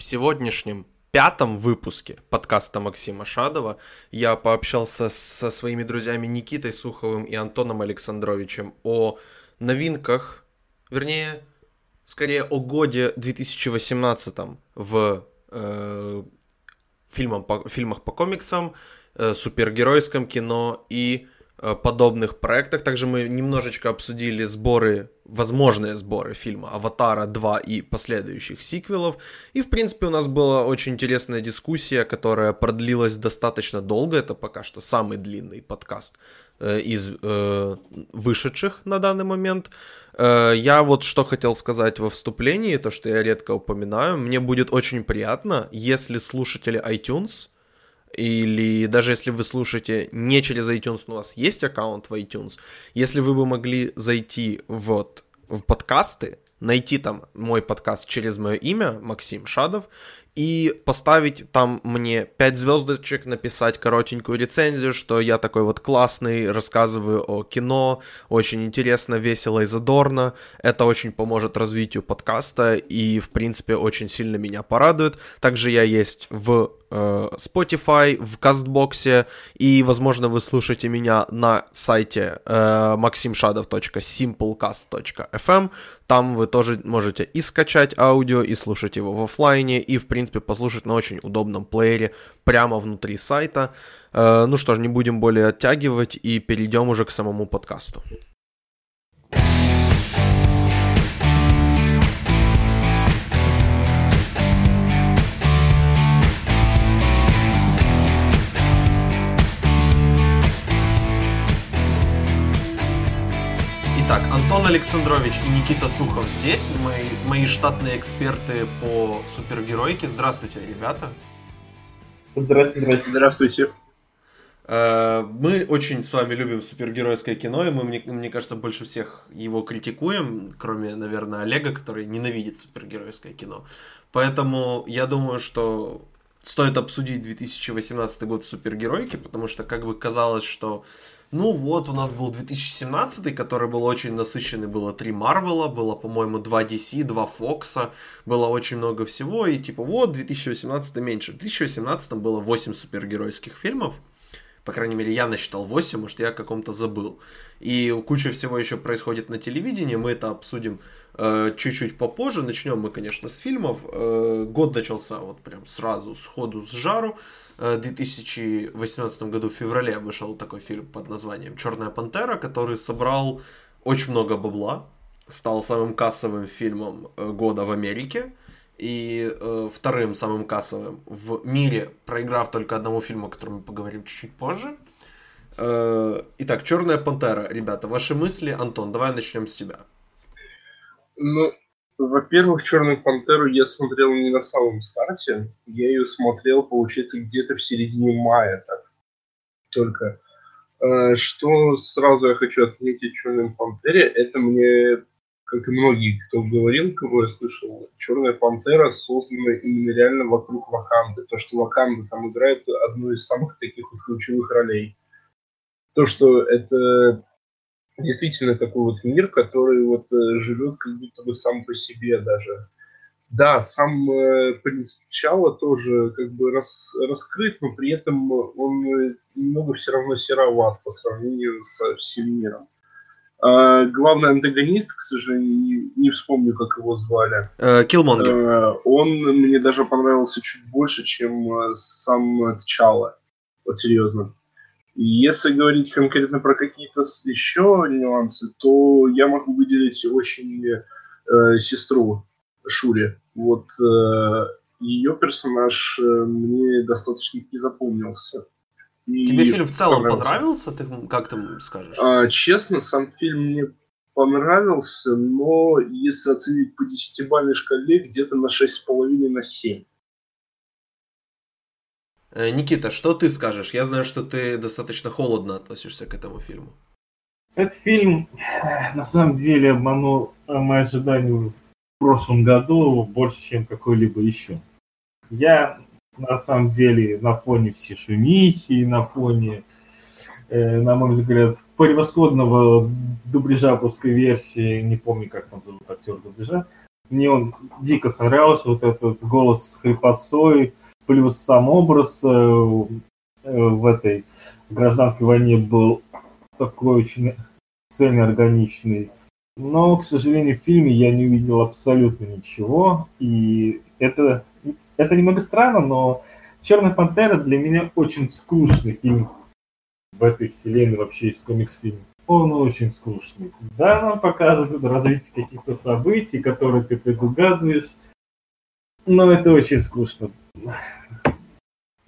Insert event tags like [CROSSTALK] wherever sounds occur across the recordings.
В сегодняшнем пятом выпуске подкаста Максима Шадова я пообщался со своими друзьями Никитой Суховым и Антоном Александровичем о новинках, вернее, скорее о годе 2018 в э, фильмах, по, фильмах по комиксам, э, супергеройском кино и подобных проектах. Также мы немножечко обсудили сборы, возможные сборы фильма «Аватара 2» и последующих сиквелов. И, в принципе, у нас была очень интересная дискуссия, которая продлилась достаточно долго. Это пока что самый длинный подкаст э, из э, вышедших на данный момент. Э, я вот что хотел сказать во вступлении, то, что я редко упоминаю. Мне будет очень приятно, если слушатели iTunes – или даже если вы слушаете не через iTunes, но у вас есть аккаунт в iTunes, если вы бы могли зайти вот в подкасты, найти там мой подкаст через мое имя, Максим Шадов, и поставить там мне 5 звездочек, написать коротенькую рецензию, что я такой вот классный, рассказываю о кино, очень интересно, весело и задорно. Это очень поможет развитию подкаста и, в принципе, очень сильно меня порадует. Также я есть в Spotify, в Кастбоксе, и, возможно, вы слушаете меня на сайте э, maximshadov.simplecast.fm. Там вы тоже можете и скачать аудио, и слушать его в офлайне, и, в принципе, послушать на очень удобном плеере прямо внутри сайта. Э, ну что ж, не будем более оттягивать и перейдем уже к самому подкасту. Итак, Антон Александрович и Никита Сухов здесь, мои, мои штатные эксперты по супергеройке. Здравствуйте, ребята. Здравствуйте, здравствуйте. Здравствуйте. Э, мы очень с вами любим супергеройское кино, и мы, мне, мне кажется, больше всех его критикуем, кроме, наверное, Олега, который ненавидит супергеройское кино. Поэтому я думаю, что стоит обсудить 2018 год супергеройки, потому что как бы казалось, что ну вот, у нас был 2017, который был очень насыщенный. Было три Марвела, было, по-моему, два DC, два Фокса. Было очень много всего. И типа, вот, 2018 меньше. В 2018 было 8 супергеройских фильмов. По крайней мере, я насчитал 8, может, я о каком-то забыл. И куча всего еще происходит на телевидении. Мы это обсудим э, чуть-чуть попозже. Начнем мы, конечно, с фильмов. Э, год начался вот прям сразу, сходу, с жару. В 2018 году в феврале вышел такой фильм под названием «Черная пантера», который собрал очень много бабла, стал самым кассовым фильмом э, года в Америке и э, вторым самым кассовым в мире, проиграв только одному фильму, о котором мы поговорим чуть-чуть позже. Э, итак, Черная пантера, ребята, ваши мысли, Антон, давай начнем с тебя. Ну, во-первых, Черную пантеру я смотрел не на самом старте. Я ее смотрел, получается, где-то в середине мая так. Только. Э, что сразу я хочу отметить Черной пантере, это мне, как и многие, кто говорил, кого я слышал, Черная пантера создана именно реально вокруг Ваканды. То, что Ваканда там играет одну из самых таких вот ключевых ролей. То, что это действительно такой вот мир, который вот э, живет как будто бы сам по себе даже. Да, сам э, принцип начала тоже как бы рас, раскрыт, но при этом он немного все равно сероват по сравнению со всем миром. А, главный антагонист, к сожалению, не, не вспомню, как его звали. Киллмонгер. Uh, uh, он мне даже понравился чуть больше, чем сам Тчала. Вот серьезно. Если говорить конкретно про какие-то еще нюансы, то я могу выделить очень э, сестру Шури. Вот э, ее персонаж э, мне достаточно таки запомнился. И Тебе фильм в целом понравился? Ты как ты скажешь? А, честно, сам фильм мне понравился, но если оценить по десятибалльной шкале, где-то на 6,5 на 7. Э, Никита, что ты скажешь? Я знаю, что ты достаточно холодно относишься к этому фильму. Этот фильм на самом деле обманул э, мои ожидания в прошлом году больше, чем какой-либо еще. Я на самом деле на фоне всей шумихи, на фоне, э, на мой взгляд, превосходного дубляжа русской версии, не помню, как там зовут актер дубляжа, мне он дико понравился, вот этот голос с хрипотцой, плюс сам образ э, в этой гражданской войне был такой очень цельный, органичный. Но, к сожалению, в фильме я не увидел абсолютно ничего. И это, это немного странно, но «Черная пантера» для меня очень скучный фильм в этой вселенной вообще из комикс-фильма. Он очень скучный. Да, нам показывают развитие каких-то событий, которые ты предугадываешь, но это очень скучно.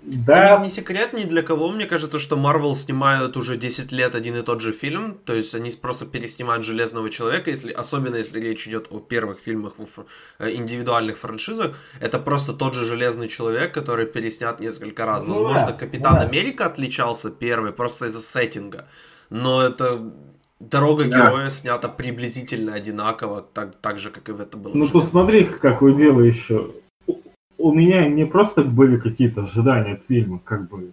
Да. Не, не секрет ни для кого, мне кажется, что Marvel снимают уже 10 лет один и тот же фильм, то есть они просто переснимают Железного Человека, если, особенно если речь идет о первых фильмах в э, индивидуальных франшизах, это просто тот же Железный Человек, который переснят несколько раз. Ну, Возможно, да, Капитан да. Америка отличался первый просто из-за сеттинга, но это Дорога да. героя снята приблизительно одинаково, так, так же, как и в это было. Ну, то смотри, какое дело еще у меня не просто были какие-то ожидания от фильма, как бы.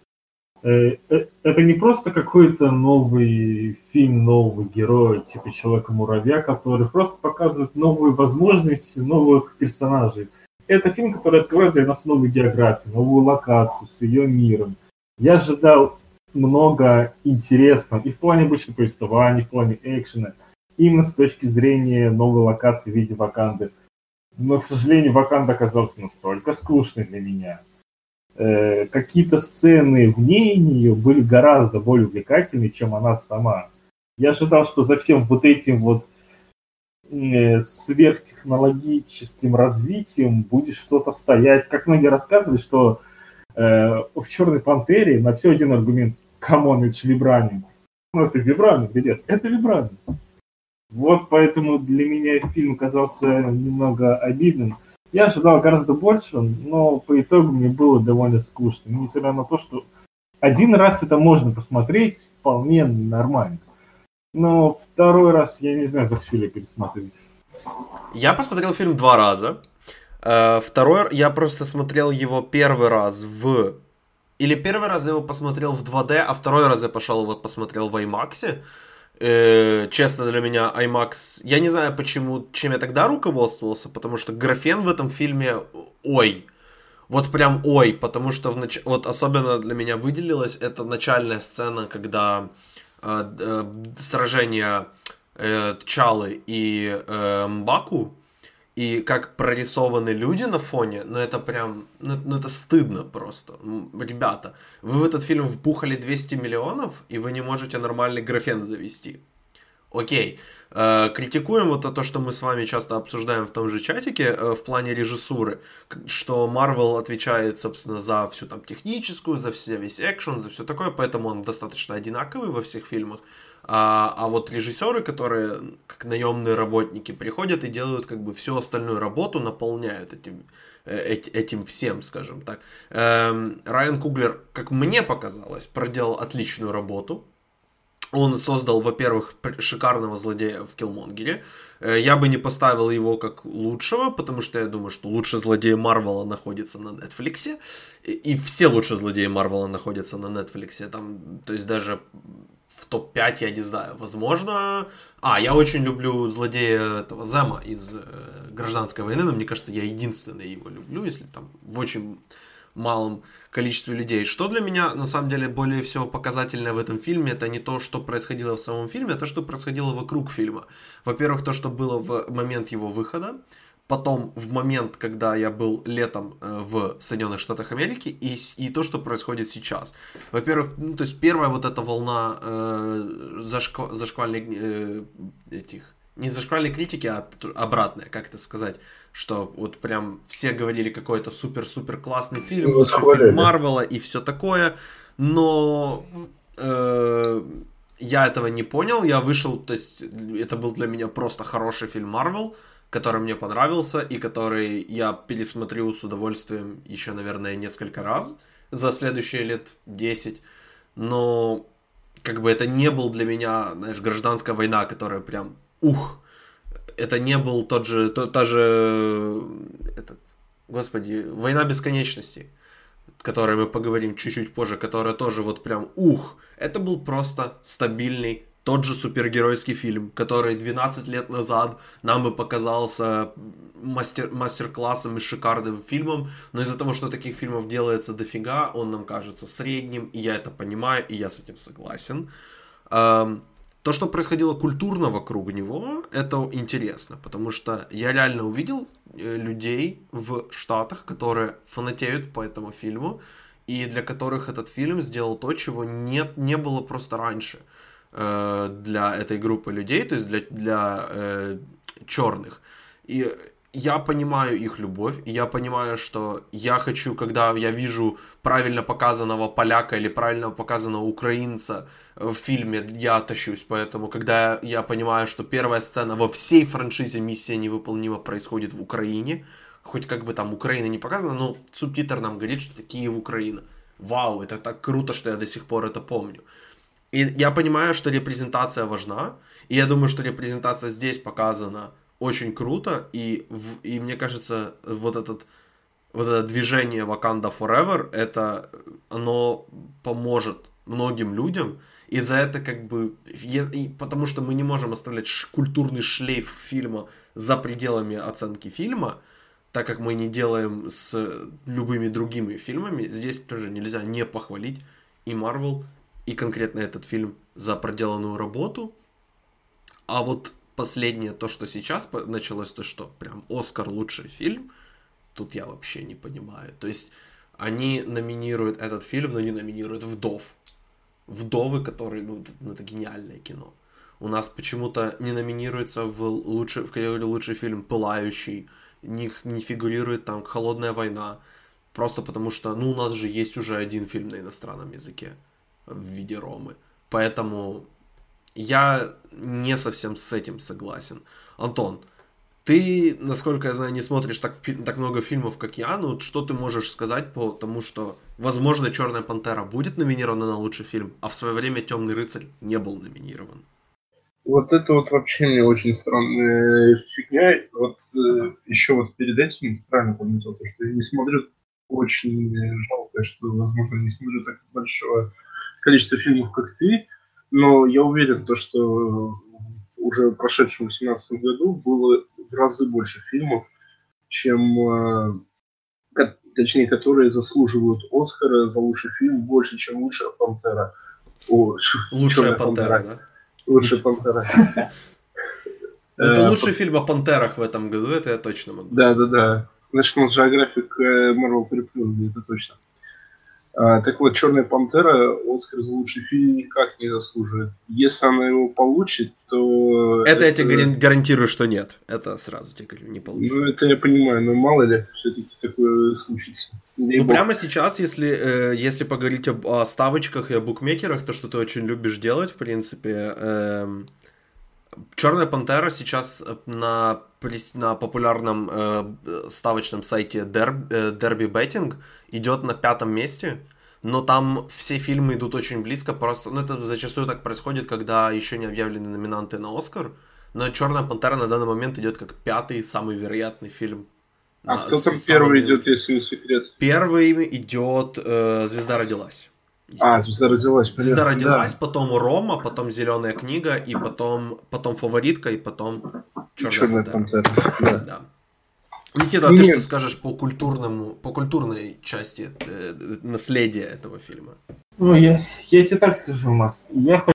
Э, э, это не просто какой-то новый фильм, новый герой, типа Человека-муравья, который просто показывает новые возможности новых персонажей. Это фильм, который открывает для нас новую географию, новую локацию с ее миром. Я ожидал много интересного и в плане обычного повествования, и в плане экшена, именно с точки зрения новой локации в виде Ваканды но, к сожалению, Ваканда оказался настолько скучной для меня. Э, какие-то сцены вне нее были гораздо более увлекательны, чем она сама. Я ожидал, что за всем вот этим вот э, сверхтехнологическим развитием будет что-то стоять. Как многие рассказывали, что э, в Черной Пантере на все один аргумент. Come on, это же вибраниум. Ну, это вибраниум, ребят, это вибраниум. Вот поэтому для меня фильм казался немного обидным. Я ожидал гораздо больше, но по итогу мне было довольно скучно. Несмотря на то, что один раз это можно посмотреть вполне нормально. Но второй раз я не знаю, захочу ли пересмотреть. Я посмотрел фильм два раза. Э, второй я просто смотрел его первый раз в... Или первый раз я его посмотрел в 2D, а второй раз я пошел его посмотрел в IMAX. Э, честно для меня, IMAX... Я не знаю, почему, чем я тогда руководствовался, потому что графен в этом фильме... Ой! Вот прям ой, потому что в нач... вот особенно для меня выделилась эта начальная сцена, когда э, э, сражение э, Чалы и э, Мбаку, и как прорисованы люди на фоне, ну это прям, ну, ну это стыдно просто. Ребята, вы в этот фильм вбухали 200 миллионов, и вы не можете нормальный графен завести. Окей, э, критикуем вот то, что мы с вами часто обсуждаем в том же чатике э, в плане режиссуры, что Marvel отвечает, собственно, за всю там техническую, за все, весь экшен, за все такое, поэтому он достаточно одинаковый во всех фильмах. А, а вот режиссеры, которые как наемные работники приходят и делают как бы всю остальную работу, наполняют этим, э, этим всем, скажем так. Эм, Райан Куглер, как мне показалось, проделал отличную работу. Он создал, во-первых, шикарного злодея в Киллмонгере. Э, я бы не поставил его как лучшего, потому что я думаю, что лучший злодей Марвела находится на Netflix. И все лучшие злодеи Марвела находятся на Netflix. Там, то есть даже в топ-5, я не знаю, возможно... А, я очень люблю злодея этого Зема из э, «Гражданской войны», но мне кажется, я единственный его люблю, если там в очень малом количестве людей. Что для меня, на самом деле, более всего показательное в этом фильме, это не то, что происходило в самом фильме, а то, что происходило вокруг фильма. Во-первых, то, что было в момент его выхода, потом в момент, когда я был летом э, в Соединенных Штатах Америки, и, и то, что происходит сейчас. Во-первых, ну, то есть первая вот эта волна э, зашкв... зашквальной э, этих не зашквальной критики, а обратная, как это сказать, что вот прям все говорили какой-то супер-супер классный фильм, ну, фильм Марвела и все такое, но э, я этого не понял, я вышел, то есть это был для меня просто хороший фильм Марвел, который мне понравился и который я пересмотрю с удовольствием еще, наверное, несколько раз за следующие лет 10. Но как бы это не был для меня, знаешь, гражданская война, которая прям, ух, это не был тот же, то, та же, этот, господи, война бесконечности, о которой мы поговорим чуть-чуть позже, которая тоже вот прям, ух, это был просто стабильный тот же супергеройский фильм, который 12 лет назад нам бы показался мастер, мастер-классом и шикарным фильмом, но из-за того, что таких фильмов делается дофига, он нам кажется средним, и я это понимаю, и я с этим согласен. То, что происходило культурно вокруг него, это интересно, потому что я реально увидел э, людей в Штатах, которые фанатеют по этому фильму, и для которых этот фильм сделал то, чего нет, не было просто раньше э, для этой группы людей, то есть для, для э, черных. И я понимаю их любовь, и я понимаю, что я хочу, когда я вижу правильно показанного поляка или правильно показанного украинца в фильме, я тащусь. Поэтому, когда я понимаю, что первая сцена во всей франшизе «Миссия невыполнима» происходит в Украине, хоть как бы там Украина не показана, но субтитр нам говорит, что это Киев, Украина. Вау, это так круто, что я до сих пор это помню. И я понимаю, что репрезентация важна, и я думаю, что репрезентация здесь показана очень круто, и, и мне кажется, вот этот вот это движение Wakanda Forever, это оно поможет многим людям, и за это как бы, и, потому что мы не можем оставлять культурный шлейф фильма за пределами оценки фильма, так как мы не делаем с любыми другими фильмами, здесь тоже нельзя не похвалить и Marvel, и конкретно этот фильм за проделанную работу. А вот последнее, то, что сейчас началось, то, что прям Оскар лучший фильм, тут я вообще не понимаю. То есть они номинируют этот фильм, но не номинируют «Вдов». «Вдовы», которые, ну, ну это гениальное кино. У нас почему-то не номинируется в, лучший, в категории лучший фильм «Пылающий», не, не фигурирует там «Холодная война», просто потому что, ну, у нас же есть уже один фильм на иностранном языке в виде Ромы. Поэтому я не совсем с этим согласен. Антон, ты, насколько я знаю, не смотришь так, так много фильмов, как я. Ну, что ты можешь сказать по тому, что, возможно, Черная пантера будет номинирована на лучший фильм, а в свое время Темный рыцарь не был номинирован? Вот это вот вообще мне очень странная фигня. Вот э, еще вот перед этим, правильно подметил, то, что я не смотрю, очень жалко, что, возможно, не смотрю так большое количество фильмов, как ты но я уверен, то, что уже в прошедшем 2018 году было в разы больше фильмов, чем, э, точнее, которые заслуживают Оскара за лучший фильм больше, чем «Лучшая пантера». О, [LAUGHS] «Лучшая пантера», пантера, да? «Лучшая пантера». [LAUGHS] Это э, лучший фильм о пантерах в этом году, это я точно могу Да, да, да. National Geographic э, Marvel переплюнули, это точно. А, так вот, Черная пантера Оскар за лучший фильм никак не заслуживает. Если она его получит, то. Это, это... я тебе гарантирую, что нет. Это сразу тебе говорю, не получится. Ну, это я понимаю, но мало ли, все-таки такое случится. Ну, прямо сейчас, если, э, если поговорить об, о ставочках и о букмекерах, то, что ты очень любишь делать, в принципе, э, Черная пантера сейчас на, на популярном э, ставочном сайте Derby, Derby Betting идет на пятом месте, но там все фильмы идут очень близко, просто, ну это зачастую так происходит, когда еще не объявлены номинанты на Оскар, но Черная пантера на данный момент идет как пятый самый вероятный фильм. А на, кто там первый идет, если не секрет? Первый идет э, Звезда родилась. А, звезда родилась. Понятно. Звезда родилась, да. потом Рома, потом Зеленая книга, и потом, потом фаворитка, и потом Черная, Черная пантера. пантера. Да. да. Никита, а ты что скажешь по культурному, по культурной части э, наследия этого фильма? Ну, я, я тебе так скажу, Макс. Я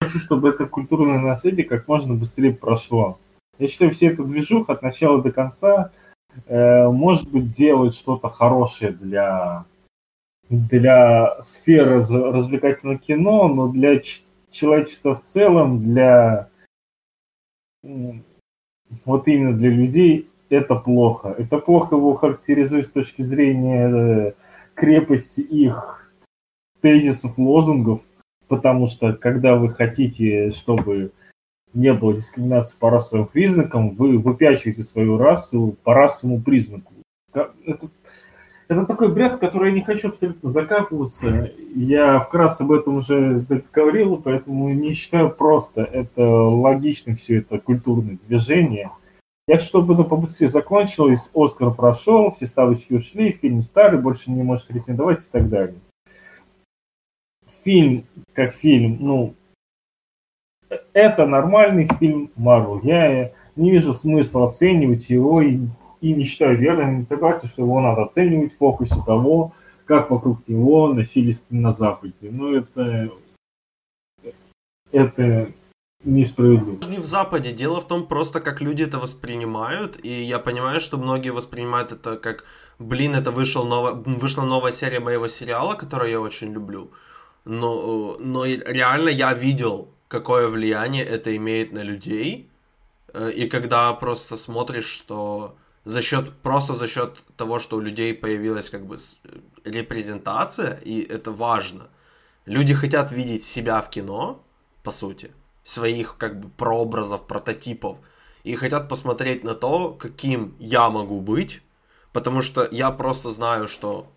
хочу, чтобы это культурное наследие как можно быстрее прошло. Я считаю, все это движуха от начала до конца э, может быть делает что-то хорошее для для сферы развлекательного кино, но для человечества в целом, для вот именно для людей это плохо. Это плохо его характеризует с точки зрения э, крепости их тезисов, лозунгов, потому что когда вы хотите, чтобы не было дискриминации по расовым признакам, вы выпячиваете свою расу по расовому признаку. Это это такой бред, в который я не хочу абсолютно закапываться. Я вкратце об этом уже говорил, поэтому не считаю просто. Это логично все это культурное движение. Я чтобы оно побыстрее закончилось, Оскар прошел, все ставочки ушли, фильм старый, больше не может претендовать и так далее. Фильм, как фильм, ну, это нормальный фильм Марвел. Я не вижу смысла оценивать его и, и не считаю верным, не согласен, что его надо оценивать в фокусе того, как вокруг него носились на Западе. Но это, это несправедливо. Не в Западе. Дело в том просто, как люди это воспринимают. И я понимаю, что многие воспринимают это как, блин, это вышел новая, вышла новая серия моего сериала, который я очень люблю. Но, но реально я видел, какое влияние это имеет на людей. Э, и когда просто смотришь, что за счет, просто за счет того, что у людей появилась как бы репрезентация, и это важно. Люди хотят видеть себя в кино, по сути своих как бы прообразов, прототипов, и хотят посмотреть на то, каким я могу быть, потому что я просто знаю, что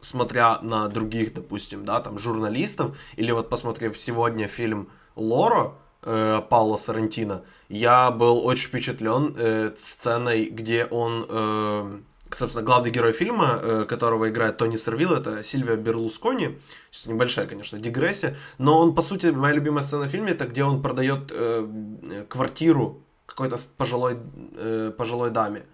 смотря на других, допустим, да, там, журналистов, или вот посмотрев сегодня фильм «Лоро», э, Паула Сарантино, я был очень впечатлен э, сценой, где он э, собственно, главный герой фильма, э, которого играет Тони Сервилл, это Сильвия Берлускони. Сейчас небольшая, конечно, дигрессия. Но он, по сути, моя любимая сцена в фильме, это где он продает э, квартиру какой-то пожилой, э, пожилой даме.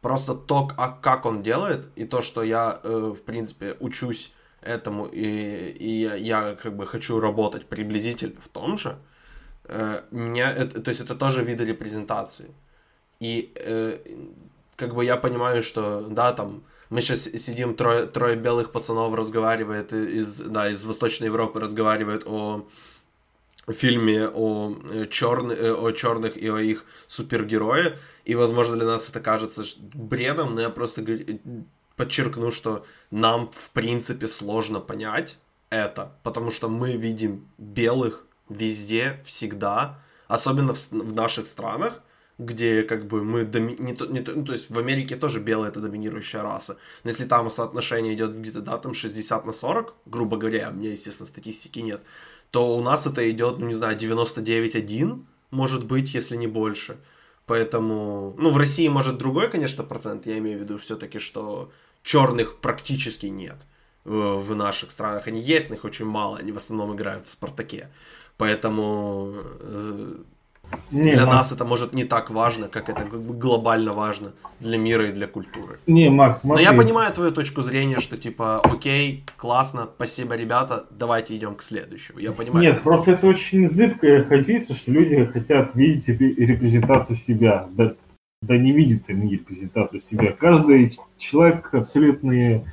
Просто то, а как он делает, и то, что я, э, в принципе, учусь этому, и, и я, я как бы хочу работать приблизительно в том же, э, меня, это, то есть это тоже виды репрезентации. И э, как бы я понимаю, что, да, там, мы сейчас сидим, трое, трое белых пацанов разговаривает из, да, из Восточной Европы разговаривает о фильме о, э, черный, э, о черных и о их супергерое, и, возможно, для нас это кажется бредом, но я просто подчеркну, что нам, в принципе, сложно понять это, потому что мы видим белых везде, всегда, особенно в, в наших странах, где как бы мы доми... не то, не то, ну, то есть в Америке тоже белая это доминирующая раса. Но если там соотношение идет где-то, да, там 60 на 40, грубо говоря, у меня, естественно, статистики нет, то у нас это идет, ну, не знаю, 99-1, может быть, если не больше. Поэтому, ну, в России, может, другой, конечно, процент, я имею в виду все-таки, что черных практически нет в, в наших странах. Они есть, но их очень мало, они в основном играют в «Спартаке». Поэтому э, не, для Макс. нас это может не так важно, как это глобально важно для мира и для культуры. Не, Макс, смотри. Но я понимаю твою точку зрения, что типа, окей, классно, спасибо, ребята, давайте идем к следующему. Я понимаю. Нет, просто это очень зыбкая позиция, что люди хотят видеть репрезентацию себя. Да, да не видят они репрезентацию себя. Каждый человек абсолютно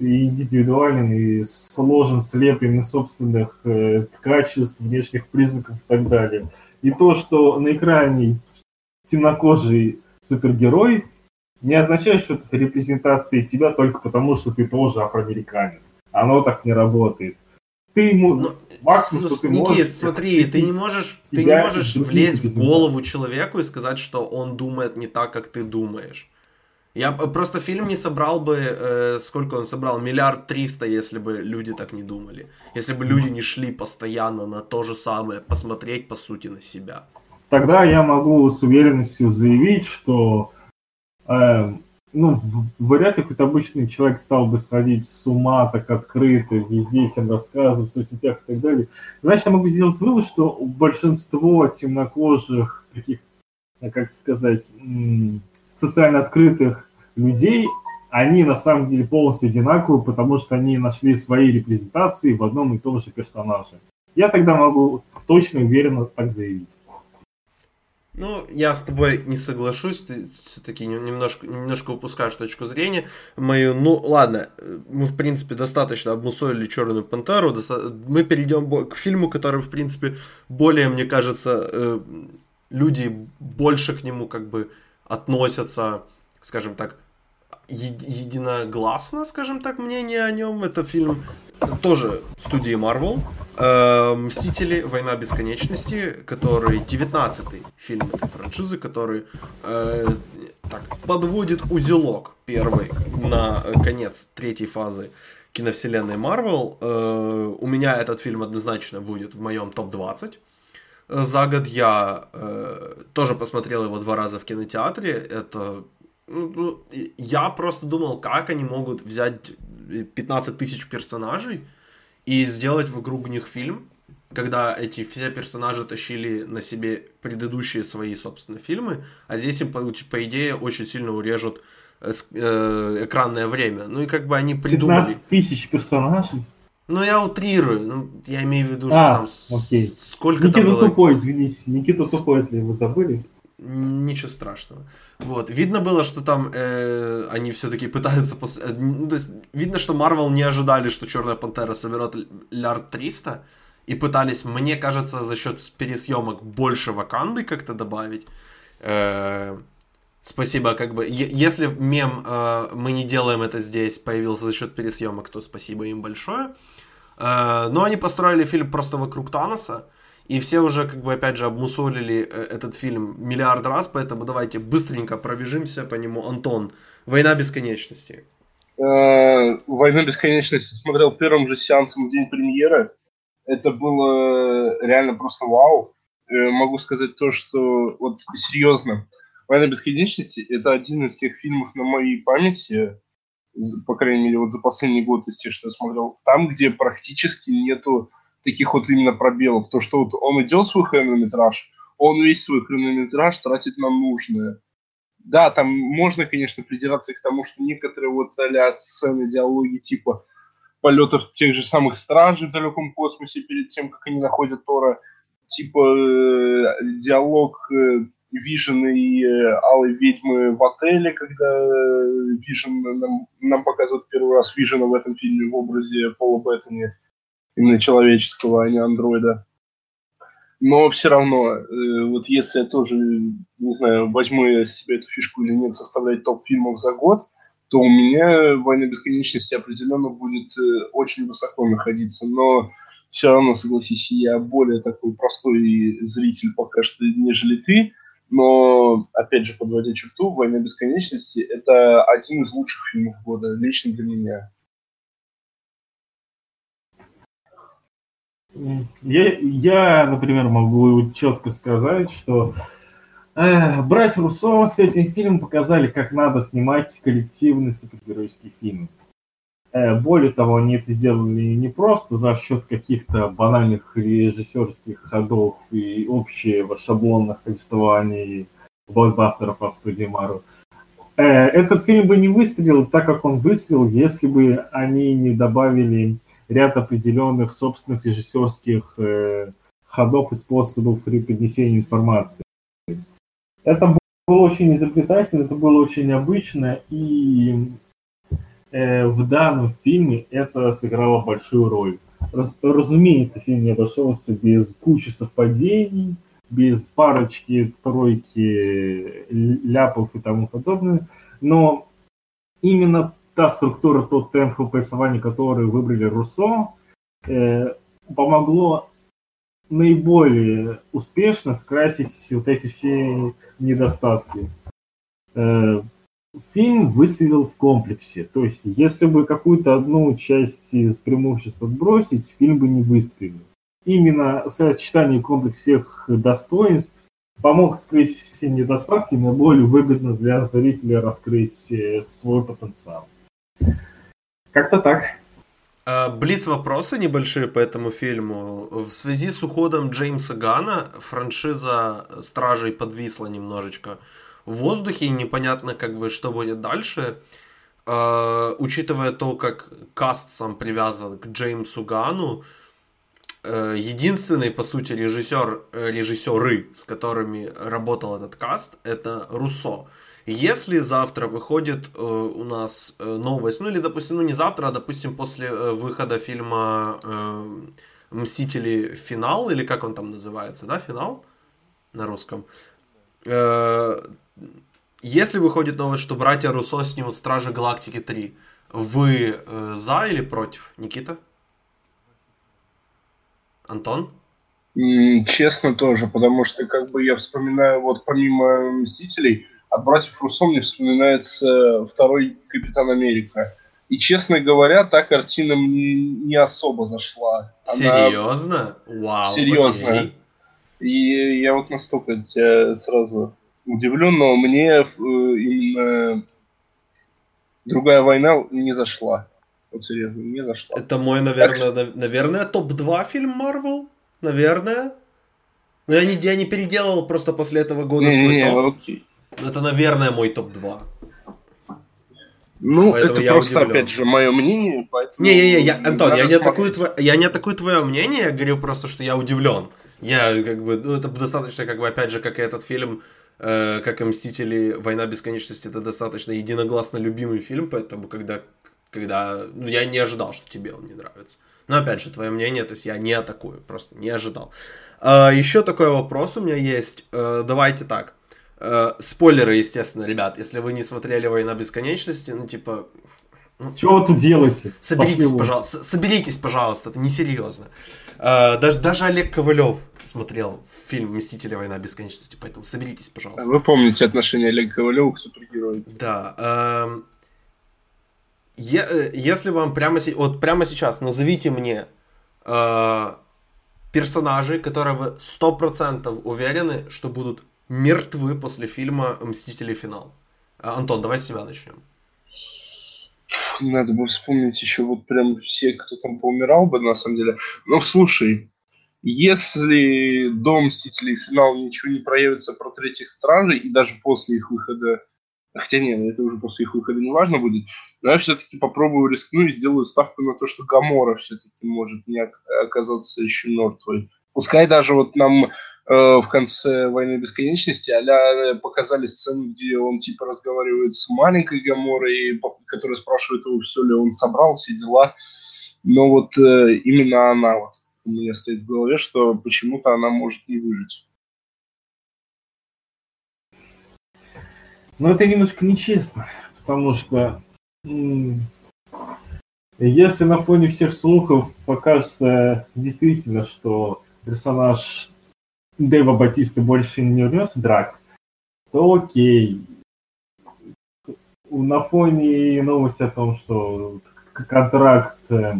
индивидуален и сложен, слеплен из собственных э, качеств, внешних признаков и так далее. И то, что на экране темнокожий супергерой, не означает, что это репрезентация тебя только потому, что ты тоже афроамериканец. Оно так не работает. Ты ему Но, максимум, что ты Никит, можешь... смотри, ты не можешь, ты не можешь влезть в голову человеку и сказать, что он думает не так, как ты думаешь. Я просто фильм не собрал бы, э, сколько он собрал, миллиард триста, если бы люди так не думали. Если бы люди не шли постоянно на то же самое, посмотреть по сути на себя. Тогда я могу с уверенностью заявить, что э, ну, вряд ли какой-то обычный человек стал бы сходить с ума так открыто, везде всем рассказывать, в соцсетях и так далее. Значит, я могу сделать вывод, что большинство темнокожих таких, как сказать, социально открытых людей, они на самом деле полностью одинаковы, потому что они нашли свои репрезентации в одном и том же персонаже. Я тогда могу точно уверенно так заявить. Ну, я с тобой не соглашусь, ты все-таки немножко, немножко упускаешь точку зрения мою. Ну, ладно, мы, в принципе, достаточно обмусолили Черную Пантеру. Мы перейдем к фильму, который, в принципе, более, мне кажется, э, люди больше к нему как бы относятся, скажем так, единогласно, скажем так, мнение о нем. Это фильм тоже студии Marvel. Э, Мстители. Война бесконечности, который 19-й фильм этой франшизы, который э, так, подводит узелок первый на конец третьей фазы киновселенной Marvel. Э, у меня этот фильм однозначно будет в моем топ-20 за год. Я э, тоже посмотрел его два раза в кинотеатре. Это ну, ну я просто думал, как они могут взять 15 тысяч персонажей и сделать вокруг них фильм. когда эти все персонажи тащили на себе предыдущие свои, собственно, фильмы, а здесь им, по, по идее, очень сильно урежут э, э, экранное время. Ну и как бы они придумали... 15 тысяч персонажей? Ну, я утрирую. Ну, я имею в виду, что а, там... окей. Сколько Никита там было... тупой, извините. Никита тупой, если вы забыли. Ничего страшного. Вот. Видно было, что там э, они все-таки пытаются... Пос... Э, ну, то есть, видно, что Марвел не ожидали, что Черная Пантера соберет лярд 300, и пытались, мне кажется, за счет пересъемок больше ваканды как-то добавить. Э, спасибо, как бы... Если мем э, «Мы не делаем это здесь» появился за счет пересъемок, то спасибо им большое. Э, но они построили фильм просто вокруг Таноса, и все уже, как бы, опять же, обмусолили э, этот фильм миллиард раз, поэтому давайте быстренько пробежимся по нему. Антон, «Война бесконечности». Э, «Войну бесконечности» смотрел первым же сеансом в день премьеры. Это было реально просто вау. Э, могу сказать то, что вот серьезно, «Война бесконечности» — это один из тех фильмов на моей памяти, по крайней мере, вот за последний год из тех, что я смотрел, там, где практически нету таких вот именно пробелов. То, что вот он идет свой хронометраж, он весь свой хронометраж тратит на нужное. Да, там можно, конечно, придираться к тому, что некоторые вот а сцены, диалоги типа полетов тех же самых стражей в далеком космосе перед тем, как они находят Тора, типа э, диалог э, Вижена и э, Алой Ведьмы в отеле, когда э, Вижен нам, нам показывают первый раз Вижена в этом фильме в образе Пола Беттани именно человеческого, а не андроида. Но все равно, э, вот если я тоже, не знаю, возьму я себе эту фишку или нет, составлять топ фильмов за год, то у меня «Война бесконечности» определенно будет очень высоко находиться. Но все равно, согласись, я более такой простой зритель пока что, нежели ты. Но, опять же, подводя черту, «Война бесконечности» — это один из лучших фильмов года, лично для меня. Я, я, например, могу четко сказать, что э, братья Руссо с этим фильмом показали, как надо снимать коллективный супергеройский фильм. Э, более того, они это сделали не просто за счет каких-то банальных режиссерских ходов и общего шаблонных повествований блокбастеров от студии Мару. Э, этот фильм бы не выстрелил так, как он выстрелил, если бы они не добавили ряд определенных собственных режиссерских э, ходов и способов преподнесения информации. Это было очень изобретательно, это было очень необычно, и в данном фильме это сыграло большую роль. Раз, разумеется, фильм не обошелся без кучи совпадений, без парочки, тройки ляпов и тому подобное, но именно та структура, тот темп повествования, который выбрали Руссо, э, помогло наиболее успешно скрасить вот эти все недостатки. Э, фильм выстрелил в комплексе. То есть, если бы какую-то одну часть из преимуществ отбросить, фильм бы не выстрелил. Именно сочетание комплекса всех достоинств помог скрыть все недостатки, но более выгодно для зрителя раскрыть э, свой потенциал. Как-то так. А, Блиц вопросы небольшие по этому фильму. В связи с уходом Джеймса Гана франшиза Стражей подвисла немножечко в воздухе, и непонятно, как бы, что будет дальше. Uh, учитывая то, как каст сам привязан к Джеймсу Гану, uh, единственный, по сути, режиссер, э, режиссеры, с которыми работал этот каст, это Руссо. Если завтра выходит э, у нас э, новость, ну или, допустим, ну не завтра, а, допустим, после э, выхода фильма э, «Мстители. Финал», или как он там называется, да, «Финал» на русском. Э, если выходит новость, что братья Руссо снимут «Стражи Галактики 3», вы э, за или против, Никита? Антон? Честно тоже, потому что как бы я вспоминаю, вот помимо «Мстителей», от братьев Руссо мне вспоминается второй Капитан Америка. И, честно говоря, та картина мне не особо зашла. Она... Серьезно? Вау. Серьезно. Окей. И я вот настолько тебя сразу удивлен, но мне э, именно другая война не зашла. Вот серьезно, не зашла. Это мой, наверное, что... наверное, топ-2 фильм Марвел. наверное. Но я не, я не переделал просто после этого года Не, свой не, топ. окей. Это, наверное, мой топ-2. Ну, Поэтому это я просто, удивлен. опять же, мое мнение, поэтому... Не-не-не, я, Антон, я не, атакую смотреть. тво- я не атакую твое мнение, я говорю просто, что я удивлен. Я как бы, ну это достаточно, как бы, опять же, как и этот фильм, э, как и «Мстители. Война бесконечности», это достаточно единогласно любимый фильм, поэтому когда, когда, ну я не ожидал, что тебе он не нравится. Но опять же, твое мнение, то есть я не атакую, просто не ожидал. А, еще такой вопрос у меня есть. Э, давайте так. Э, спойлеры, естественно, ребят. Если вы не смотрели «Война бесконечности», ну типа, Что вы тут делаете? Соберитесь, Пошли пожалуйста. Соберитесь, пожалуйста, это несерьезно. А, даже, даже Олег Ковалев смотрел фильм «Мстители. Война бесконечности», поэтому соберитесь, пожалуйста. Вы помните отношение Олега Ковалева к супергерою? Да. эм, е- э, если вам прямо, вот прямо сейчас назовите мне э, персонажей, которые вы 100% уверены, что будут мертвы после фильма «Мстители. Финал». А, Антон, давай с себя начнем. Надо бы вспомнить еще вот прям все, кто там поумирал бы, на самом деле. Ну, слушай, если до Мстителей финал ничего не проявится про третьих стражей, и даже после их выхода, хотя нет, это уже после их выхода не важно будет, но я все-таки попробую рискну и сделаю ставку на то, что Гамора все-таки может не ок- оказаться еще мертвой. Пускай даже вот нам э, в конце «Войны бесконечности» а показали сцену, где он типа разговаривает с маленькой Гаморой, которая спрашивает его, все ли он собрал, все дела. Но вот э, именно она вот у меня стоит в голове, что почему-то она может не выжить. Но это немножко нечестно, потому что если на фоне всех слухов покажется действительно, что персонаж Дэйва Батисты больше не вернется драться, то окей. На фоне новости о том, что контракт, э,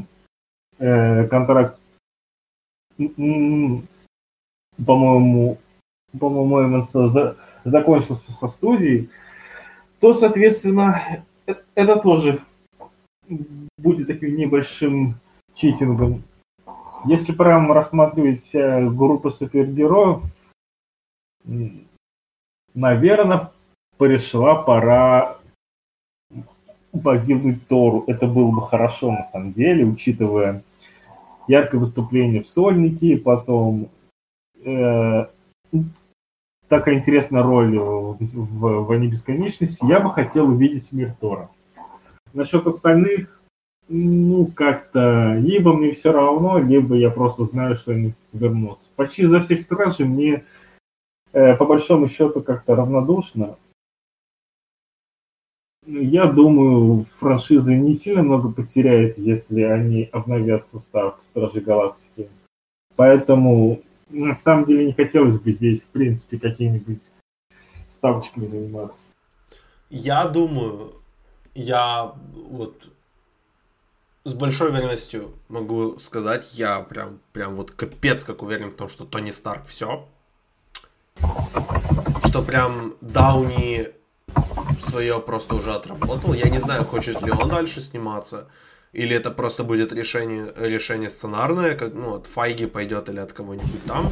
э, контракт, по-моему, по-моему, МНС за- закончился со студией, то, соответственно, э- это тоже будет таким небольшим читингом. Если прям рассматривать э, группу супергероев, наверное, пришла пора погибнуть Тору. Это было бы хорошо, на самом деле, учитывая яркое выступление в Сольнике, потом э, такая интересная роль в, в «Войне бесконечности», я бы хотел увидеть мир Тора. Насчет остальных, ну, как-то либо мне все равно, либо я просто знаю, что они вернутся. Почти за всех стражей мне, э, по большому счету, как-то равнодушно. Я думаю, франшиза не сильно много потеряет, если они обновят состав Стражей Галактики. Поэтому, на самом деле, не хотелось бы здесь, в принципе, какими-нибудь ставочками заниматься. Я думаю, я вот с большой уверенностью могу сказать, я прям, прям вот капец как уверен в том, что Тони Старк все. Что прям Дауни свое просто уже отработал. Я не знаю, хочет ли он дальше сниматься. Или это просто будет решение, решение сценарное, как ну, от Файги пойдет или от кого-нибудь там.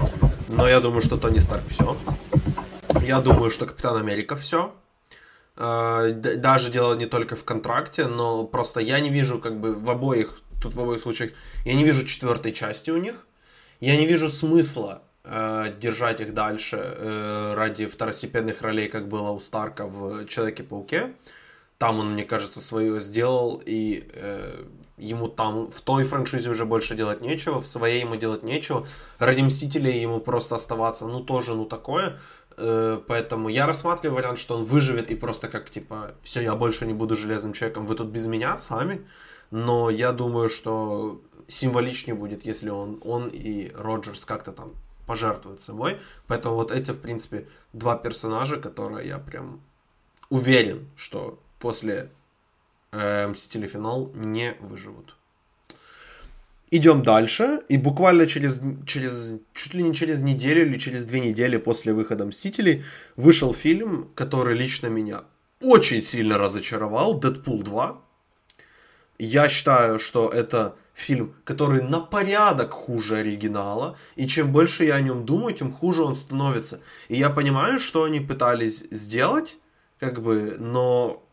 Но я думаю, что Тони Старк все. Я думаю, что Капитан Америка все. Д- даже дело не только в контракте, но просто я не вижу как бы в обоих, тут в обоих случаях, я не вижу четвертой части у них. Я не вижу смысла э, держать их дальше э, ради второстепенных ролей, как было у Старка в Человеке-пауке. Там он, мне кажется, свое сделал, и э, ему там в той франшизе уже больше делать нечего, в своей ему делать нечего. Ради Мстителей ему просто оставаться, ну, тоже, ну, такое. Э, поэтому я рассматриваю вариант, что он выживет и просто как, типа, все, я больше не буду железным человеком, вы тут без меня сами. Но я думаю, что символичнее будет, если он, он и Роджерс как-то там пожертвуют собой. Поэтому вот эти, в принципе, два персонажа, которые я прям уверен, что после э, Мстители Финал не выживут. Идем дальше, и буквально через, через, чуть ли не через неделю или через две недели после выхода Мстителей вышел фильм, который лично меня очень сильно разочаровал, Дэдпул 2. Я считаю, что это фильм, который на порядок хуже оригинала, и чем больше я о нем думаю, тем хуже он становится. И я понимаю, что они пытались сделать, как бы, но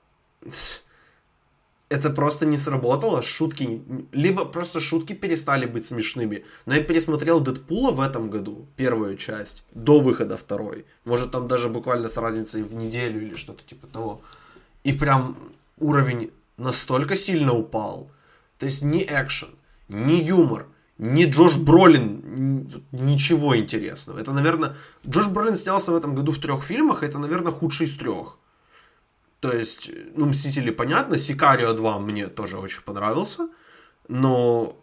это просто не сработало, шутки, либо просто шутки перестали быть смешными. Но я пересмотрел Дэдпула в этом году, первую часть, до выхода второй. Может там даже буквально с разницей в неделю или что-то типа того. И прям уровень настолько сильно упал. То есть ни экшен, ни юмор, ни Джош Бролин, ничего интересного. Это, наверное, Джош Бролин снялся в этом году в трех фильмах, это, наверное, худший из трех. То есть, ну, Мстители, понятно, Сикарио 2 мне тоже очень понравился, но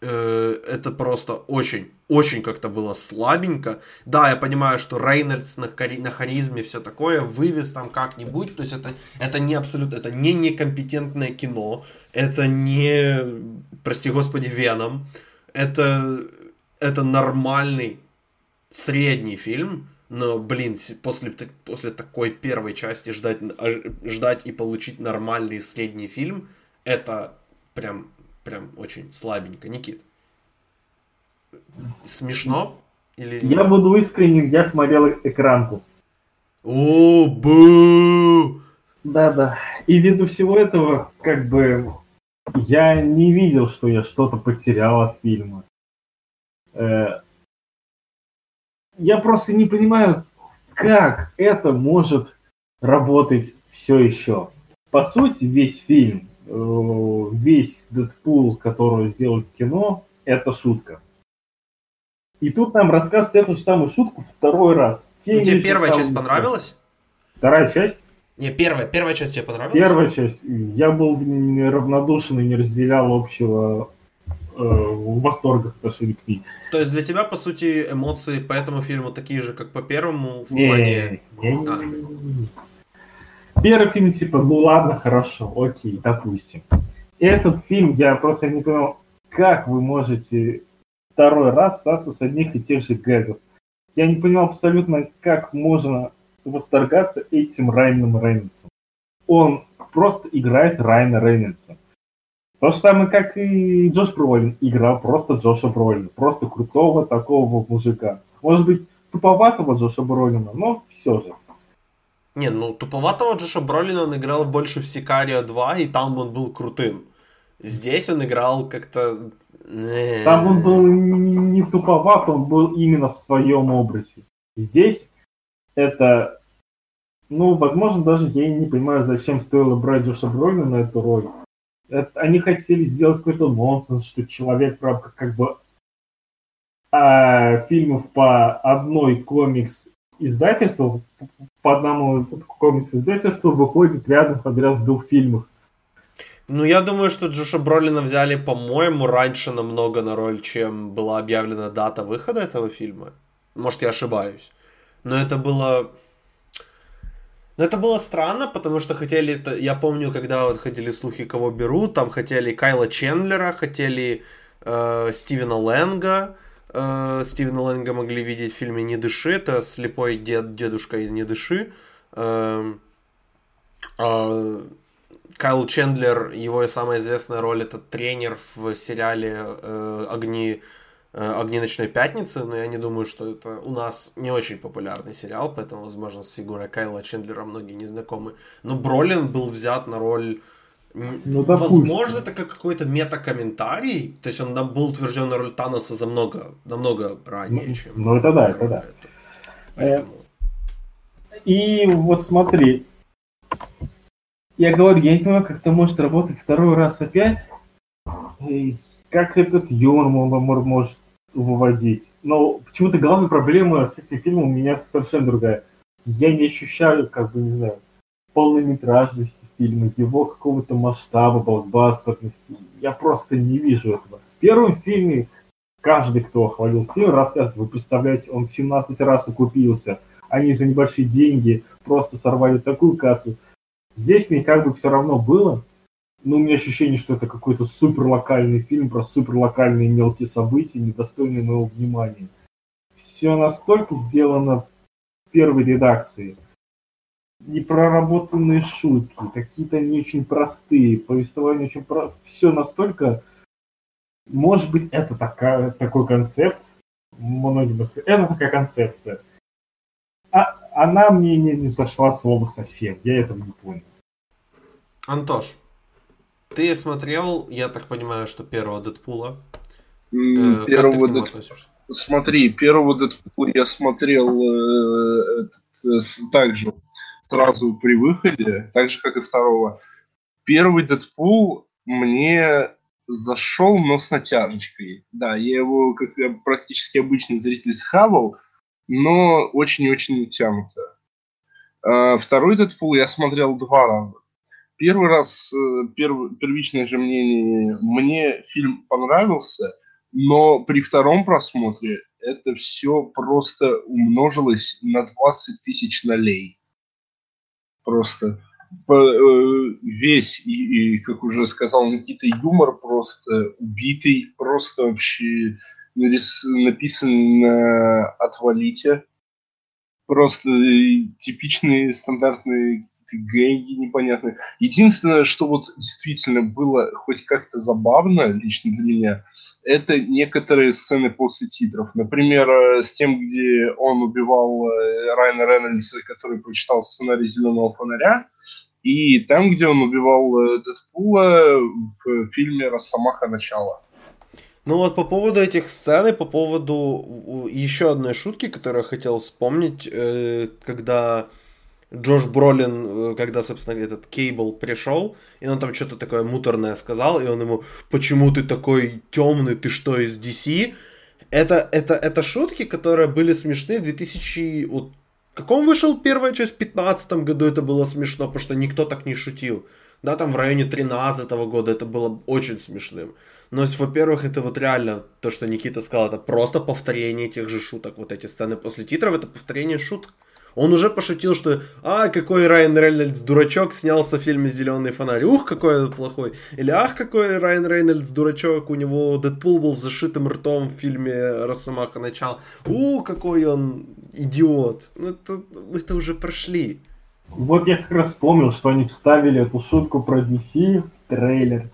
э, это просто очень, очень как-то было слабенько. Да, я понимаю, что Рейнольдс на, хари, на харизме все такое, вывез там как-нибудь, то есть это, это не абсолютно, это не некомпетентное кино, это не, прости господи, Веном, это, это нормальный средний фильм, но, блин, после, после такой первой части ждать, ждать и получить нормальный средний фильм, это прям, прям очень слабенько. Никит, смешно? Или я нет? буду искренним, я смотрел экранку. О, бу! Да-да. И ввиду всего этого, как бы, я не видел, что я что-то потерял от фильма. Э, я просто не понимаю, как это может работать все еще. По сути, весь фильм, э, весь Дэдпул, который сделал в кино, это шутка. И тут нам рассказывают эту же самую шутку второй раз. Те тебе первая часть понравилась? Вторая часть? Не, первая, первая часть тебе понравилась? Первая часть. Я был равнодушен и не разделял общего в восторгах отношении к ней. То есть для тебя, по сути, эмоции по этому фильму такие же, как по первому в не, плане... Не, не, а. не, Первый фильм, типа, ну ладно, хорошо, окей, допустим. Этот фильм, я просто не понял, как вы можете второй раз остаться с одних и тех же гэгов. Я не понял абсолютно, как можно восторгаться этим Райаном Рейнольдсом. Он просто играет Райана Рейнольдса. То же самое, как и Джош Бролин играл просто Джоша Бролина. Просто крутого такого мужика. Может быть, туповатого Джоша Бролина, но все же. Не, ну туповатого Джоша Бролина он играл больше в Сикарио 2, и там он был крутым. Здесь он играл как-то... Там он был не туповат, он был именно в своем образе. Здесь это... Ну, возможно, даже я не понимаю, зачем стоило брать Джоша Бролина на эту роль они хотели сделать какой-то нонсенс, что человек в рамках как бы а, фильмов по одной комикс издательству, по одному комикс издательству выходит рядом подряд в двух фильмах. Ну, я думаю, что Джоша Бролина взяли, по-моему, раньше намного на роль, чем была объявлена дата выхода этого фильма. Может, я ошибаюсь. Но это было но это было странно, потому что хотели, я помню, когда вот ходили слухи, кого берут, там хотели Кайла Чендлера, хотели э, Стивена Лэнга, э, Стивена Лэнга могли видеть в фильме «Не дыши», это слепой дед, дедушка из «Не дыши». Э, э, Кайл Чендлер, его самая известная роль это тренер в сериале э, «Огни «Огни ночной пятницы», но я не думаю, что это у нас не очень популярный сериал, поэтому, возможно, с фигурой Кайла Чендлера многие не знакомы. Но Бролин был взят на роль ну, Возможно, это как какой-то мета-комментарий. То есть он был утвержден на роль Таноса за много, намного ранее, ну, чем. Ну, это да, это да. Поэтому... И вот смотри. Я говорю, я не понимаю, как это может работать второй раз опять. И как этот юмор может выводить. Но почему-то главная проблема с этим фильмом у меня совершенно другая. Я не ощущаю, как бы, не знаю, полнометражности фильма, его какого-то масштаба, блокбастерности. Я просто не вижу этого. В первом фильме каждый, кто хвалил фильм, рассказывает, вы представляете, он 17 раз окупился, они за небольшие деньги просто сорвали такую кассу. Здесь мне как бы все равно было, ну, у меня ощущение, что это какой-то супер локальный фильм про супер локальные мелкие события, недостойные моего внимания. Все настолько сделано в первой редакции. Непроработанные шутки, какие-то не очень простые, повествование очень про... Все настолько может быть, это такая, такой концепт, многим это такая концепция. А она мне не, не зашла слово совсем, я этого не понял. Антош, ты смотрел, я так понимаю, что первого Дэдпула? Э, первого Дэдпула. Смотри, первого Дэдпула я смотрел э, этот, э, также сразу при выходе, так же, как и второго. Первый Дэдпул мне зашел, но с натяжечкой. Да, я его, как практически обычный зритель, схавал, но очень-очень натянуто. А, второй Дэдпул я смотрел два раза. Первый раз, э, перв, первичное же мнение, мне фильм понравился, но при втором просмотре это все просто умножилось на 20 тысяч налей. Просто э, весь, и, и, как уже сказал Никита, юмор просто убитый, просто вообще нарис, написан на «отвалите». Просто типичные стандартные гэнги непонятные. Единственное, что вот действительно было хоть как-то забавно лично для меня, это некоторые сцены после титров. Например, э, с тем, где он убивал э, Райана Рейнольдса, который прочитал сценарий «Зеленого фонаря», и там, где он убивал э, Дэдпула в фильме «Росомаха. Начало». Ну вот по поводу этих сцен и по поводу еще одной шутки, которую я хотел вспомнить, когда Джош Бролин, э, когда, собственно, этот Кейбл пришел, и он там что-то такое муторное сказал, и он ему, почему ты такой темный, ты что, из DC? Это, это, это шутки, которые были смешны в 2000... Вот, каком вышел первая часть? В 2015 году это было смешно, потому что никто так не шутил. Да, там в районе 13 года это было очень смешным. Но, во-первых, это вот реально то, что Никита сказал, это просто повторение тех же шуток. Вот эти сцены после титров, это повторение шуток. Он уже пошутил, что «А, какой Райан Рейнольдс дурачок снялся в фильме «Зеленый фонарь». Ух, какой он плохой. Или «Ах, какой Райан Рейнольдс дурачок, у него Дэдпул был с зашитым ртом в фильме «Росомаха. Начал». Ух, какой он идиот. Ну, это, это уже прошли. Вот я как раз вспомнил, что они вставили эту шутку про DC трейлер.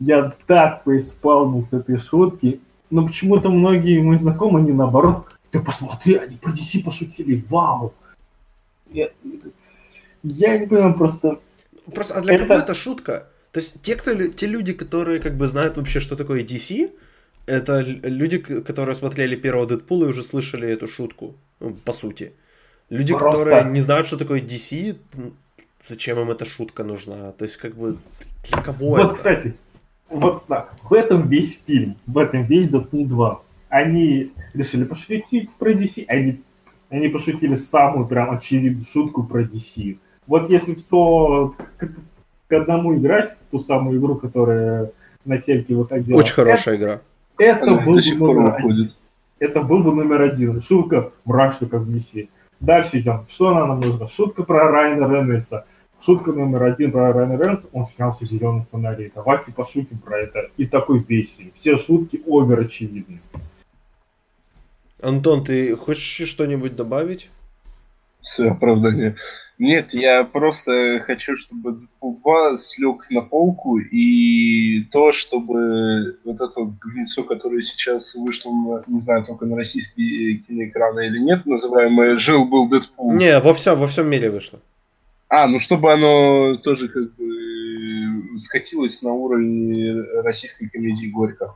Я так поисполнил с этой шутки. Но почему-то многие мои знакомые, они наоборот ты посмотри, они про DC пошутили, вау. Я, я не понимаю, просто... Просто, а для это... кого это шутка? То есть те, кто, те люди, которые как бы знают вообще, что такое DC, это люди, которые смотрели первого Дэдпула и уже слышали эту шутку, ну, по сути. Люди, Просто... которые не знают, что такое DC, зачем им эта шутка нужна? То есть, как бы, для кого вот, это? Вот, кстати, вот так. В этом весь фильм, в этом весь Дэдпул 2 они решили пошутить про DC, они, они пошутили самую прям очевидную шутку про DC. Вот если в 100 к, к одному играть, ту самую игру, которая на тельке вот так делала. Очень хорошая игра. Это был, бы номер один. это был бы номер один. Шутка мрачная, как в DC. Дальше идем. Что она нам нужна? Шутка про Райана Рейнольдса. Шутка номер один про Райана Рейнольдса. Он снялся в зеленых фонарей. Давайте пошутим про это. И такой песни. Все шутки овер очевидны. Антон, ты хочешь что-нибудь добавить? Все оправдание. Нет, я просто хочу, чтобы Deadpool 2 слег на полку, и то, чтобы вот это вот говнецо, которое сейчас вышло, на, не знаю, только на российские киноэкраны или нет, называемое «Жил-был Дэдпул». Не, во всем, во всем мире вышло. А, ну чтобы оно тоже как бы скатилось на уровень российской комедии «Горько».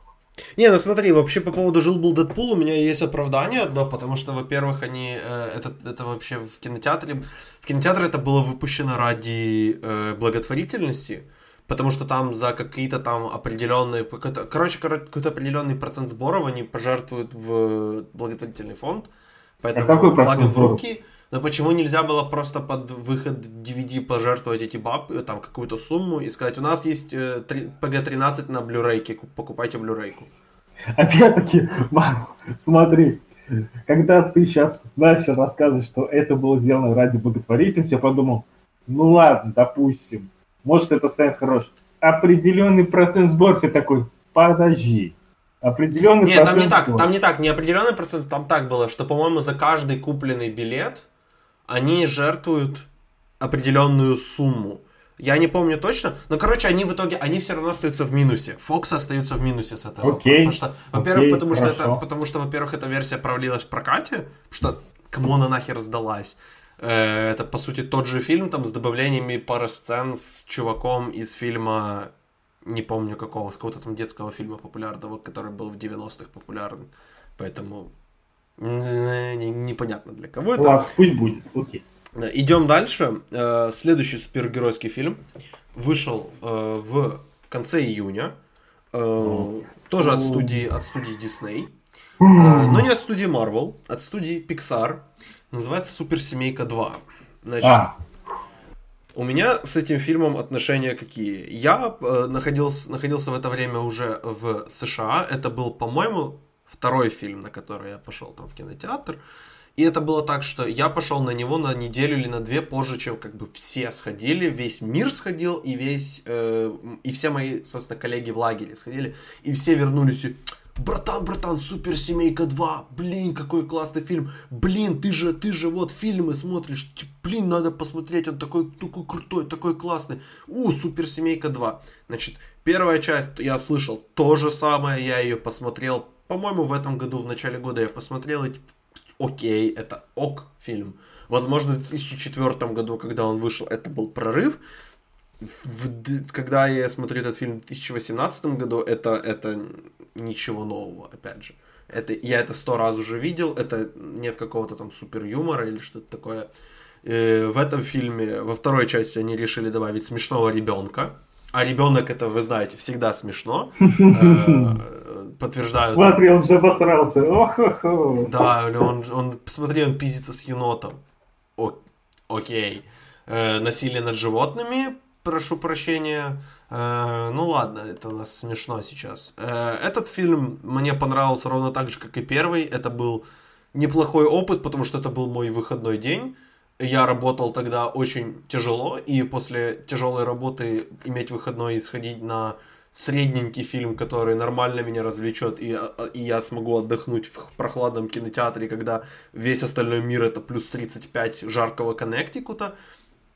Не, ну смотри, вообще по поводу жил-был Дэдпул у меня есть оправдание одно, потому что, во-первых, они, э, это, это вообще в кинотеатре, в кинотеатре это было выпущено ради э, благотворительности, потому что там за какие-то там определенные, короче, какой-то определенный процент сборов они пожертвуют в благотворительный фонд, поэтому а флагом в руки, но почему нельзя было просто под выход DVD пожертвовать эти баб, э, там какую-то сумму и сказать, у нас есть э, PG-13 на Blu-ray, покупайте Blu-ray. Опять-таки, Макс, смотри, когда ты сейчас дальше рассказываешь, что это было сделано ради благотворительности, я подумал, ну ладно, допустим, может это сайт хорош. Определенный процент сборки такой, подожди, определенный Нет, там не так, там не так, не определенный процент, там так было, что, по-моему, за каждый купленный билет они жертвуют определенную сумму. Я не помню точно, но, короче, они в итоге, они все равно остаются в минусе. Фоксы остаются в минусе с этого. Окей. Потому что, во-первых, Окей, потому что это, хорошо. потому что, во-первых, эта версия провалилась в прокате, что кому она нахер сдалась. Э, Это, по сути, тот же фильм, там, с добавлениями пары сцен с чуваком из фильма, не помню какого, с какого-то там детского фильма популярного, который был в 90-х популярен. Поэтому непонятно для кого это. Ладно, пусть будет. Окей. Идем дальше. Э, Следующий супергеройский фильм вышел э, в конце июня. Э, Тоже от студии, от студии Disney. Но не от студии Marvel, от студии Pixar. Называется Суперсемейка 2. Значит, А, у меня с этим фильмом отношения какие? Я э, находился, находился в это время уже в США. Это был, по-моему, второй фильм, на который я пошел там в кинотеатр. И это было так, что я пошел на него на неделю или на две позже, чем как бы все сходили, весь мир сходил, и весь, э, и все мои, собственно, коллеги в лагере сходили, и все вернулись и Братан, братан, Суперсемейка 2, блин, какой классный фильм, блин, ты же, ты же вот фильмы смотришь, блин, надо посмотреть, он такой, такой крутой, такой классный, у, Суперсемейка 2. Значит, первая часть, я слышал то же самое, я ее посмотрел, по-моему, в этом году, в начале года я посмотрел, и типа, окей, это ок фильм. Возможно, в 2004 году, когда он вышел, это был прорыв. В когда я смотрю этот фильм в 2018 году, это, это ничего нового, опять же. Это, я это сто раз уже видел, это нет какого-то там супер юмора или что-то такое. Э, в этом фильме, во второй части они решили добавить смешного ребенка. А ребенок это, вы знаете, всегда смешно. [LAUGHS] Э, Подтверждаю. смотри, он же обосрался. Да, он, он, посмотри, он пиздится с енотом. О, окей. Э, насилие над животными, прошу прощения. Э, ну ладно, это у нас смешно сейчас. Э, этот фильм мне понравился ровно так же, как и первый. Это был неплохой опыт, потому что это был мой выходной день. Я работал тогда очень тяжело, и после тяжелой работы иметь выходной и сходить на средненький фильм, который нормально меня развлечет, и, и я смогу отдохнуть в прохладном кинотеатре, когда весь остальной мир это плюс 35 жаркого Коннектикута,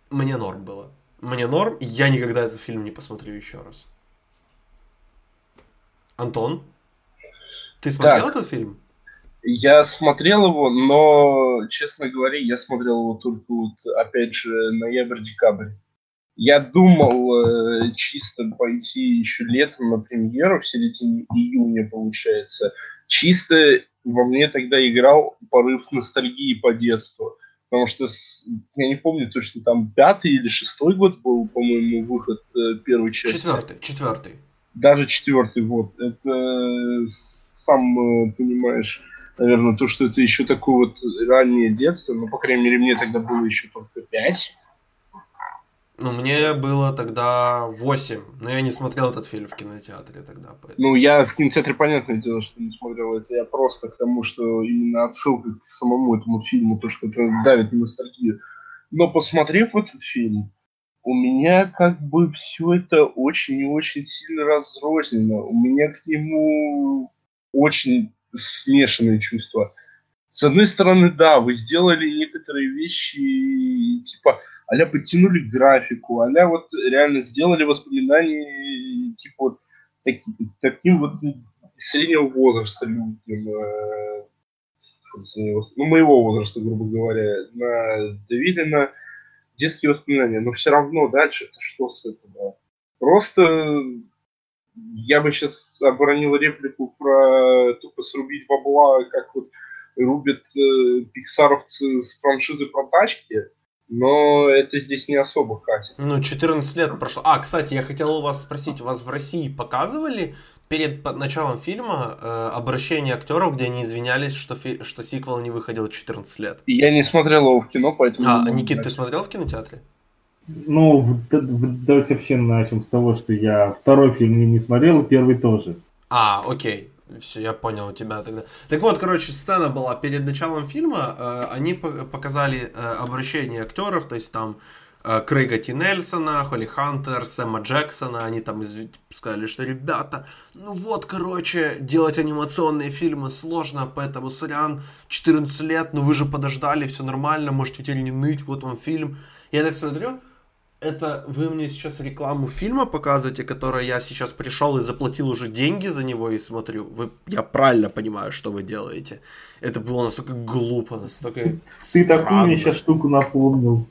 мне норм было. Мне норм, и я никогда этот фильм не посмотрю еще раз. Антон, ты смотрел Так. этот фильм? Я смотрел его, но, честно говоря, я смотрел его только вот, опять же, ноябрь-декабрь. Я думал э, чисто пойти еще летом на премьеру, в середине июня, получается. Чисто во мне тогда играл порыв ностальгии по детству. Потому что, с- я не помню точно, там пятый или шестой год был, по-моему, выход э, первой части. Четвертый, четвертый. Даже четвертый год. Это э, сам э, понимаешь, наверное, то, что это еще такое вот раннее детство. Ну, по крайней мере, мне тогда было еще только пять. Ну, мне было тогда 8, но я не смотрел этот фильм в кинотеатре тогда. Поэтому... Ну, я в кинотеатре, понятное дело, что не смотрел это. Я просто к тому, что именно отсылка к самому этому фильму, то, что это давит на ностальгию. Но посмотрев этот фильм, у меня как бы все это очень и очень сильно разрознено. У меня к нему очень смешанные чувства. С одной стороны, да, вы сделали некоторые вещи, типа, а подтянули графику, а вот реально сделали воспоминания, типа, вот таки- таким вот среднего возраста людям, э, ну, моего возраста, грубо говоря, на, давили на детские воспоминания. Но все равно дальше это что с этого? Просто я бы сейчас оборонил реплику про тупо срубить бабла, как вот рубят э, пиксаровцы с франшизы про тачки, но это здесь не особо катит. Ну, 14 лет прошло. А, кстати, я хотел у вас спросить, у вас в России показывали перед началом фильма э, обращение актеров, где они извинялись, что, фи- что сиквел не выходил 14 лет? Я не смотрел его в кино, поэтому... А, Никит, знать. ты смотрел в кинотеатре? Ну, давайте вообще начнем с того, что я второй фильм не смотрел, первый тоже. А, окей. Все, я понял у тебя тогда. Так вот, короче, сцена была перед началом фильма. э, они по- показали э, обращение актеров, то есть там э, Крейга Ти Нельсона, Холли Хантер, Сэма Джексона. Они там изв- сказали, что ребята, ну вот, короче, делать анимационные фильмы сложно, поэтому сорян, 14 лет, ну вы же подождали, все нормально, можете теперь не ныть, вот вам фильм. Я так смотрю, это вы мне сейчас рекламу фильма показываете, который я сейчас пришел и заплатил уже деньги за него и смотрю. Вы, я правильно понимаю, что вы делаете. Это было настолько глупо, настолько Ты такую мне сейчас штуку напомнил.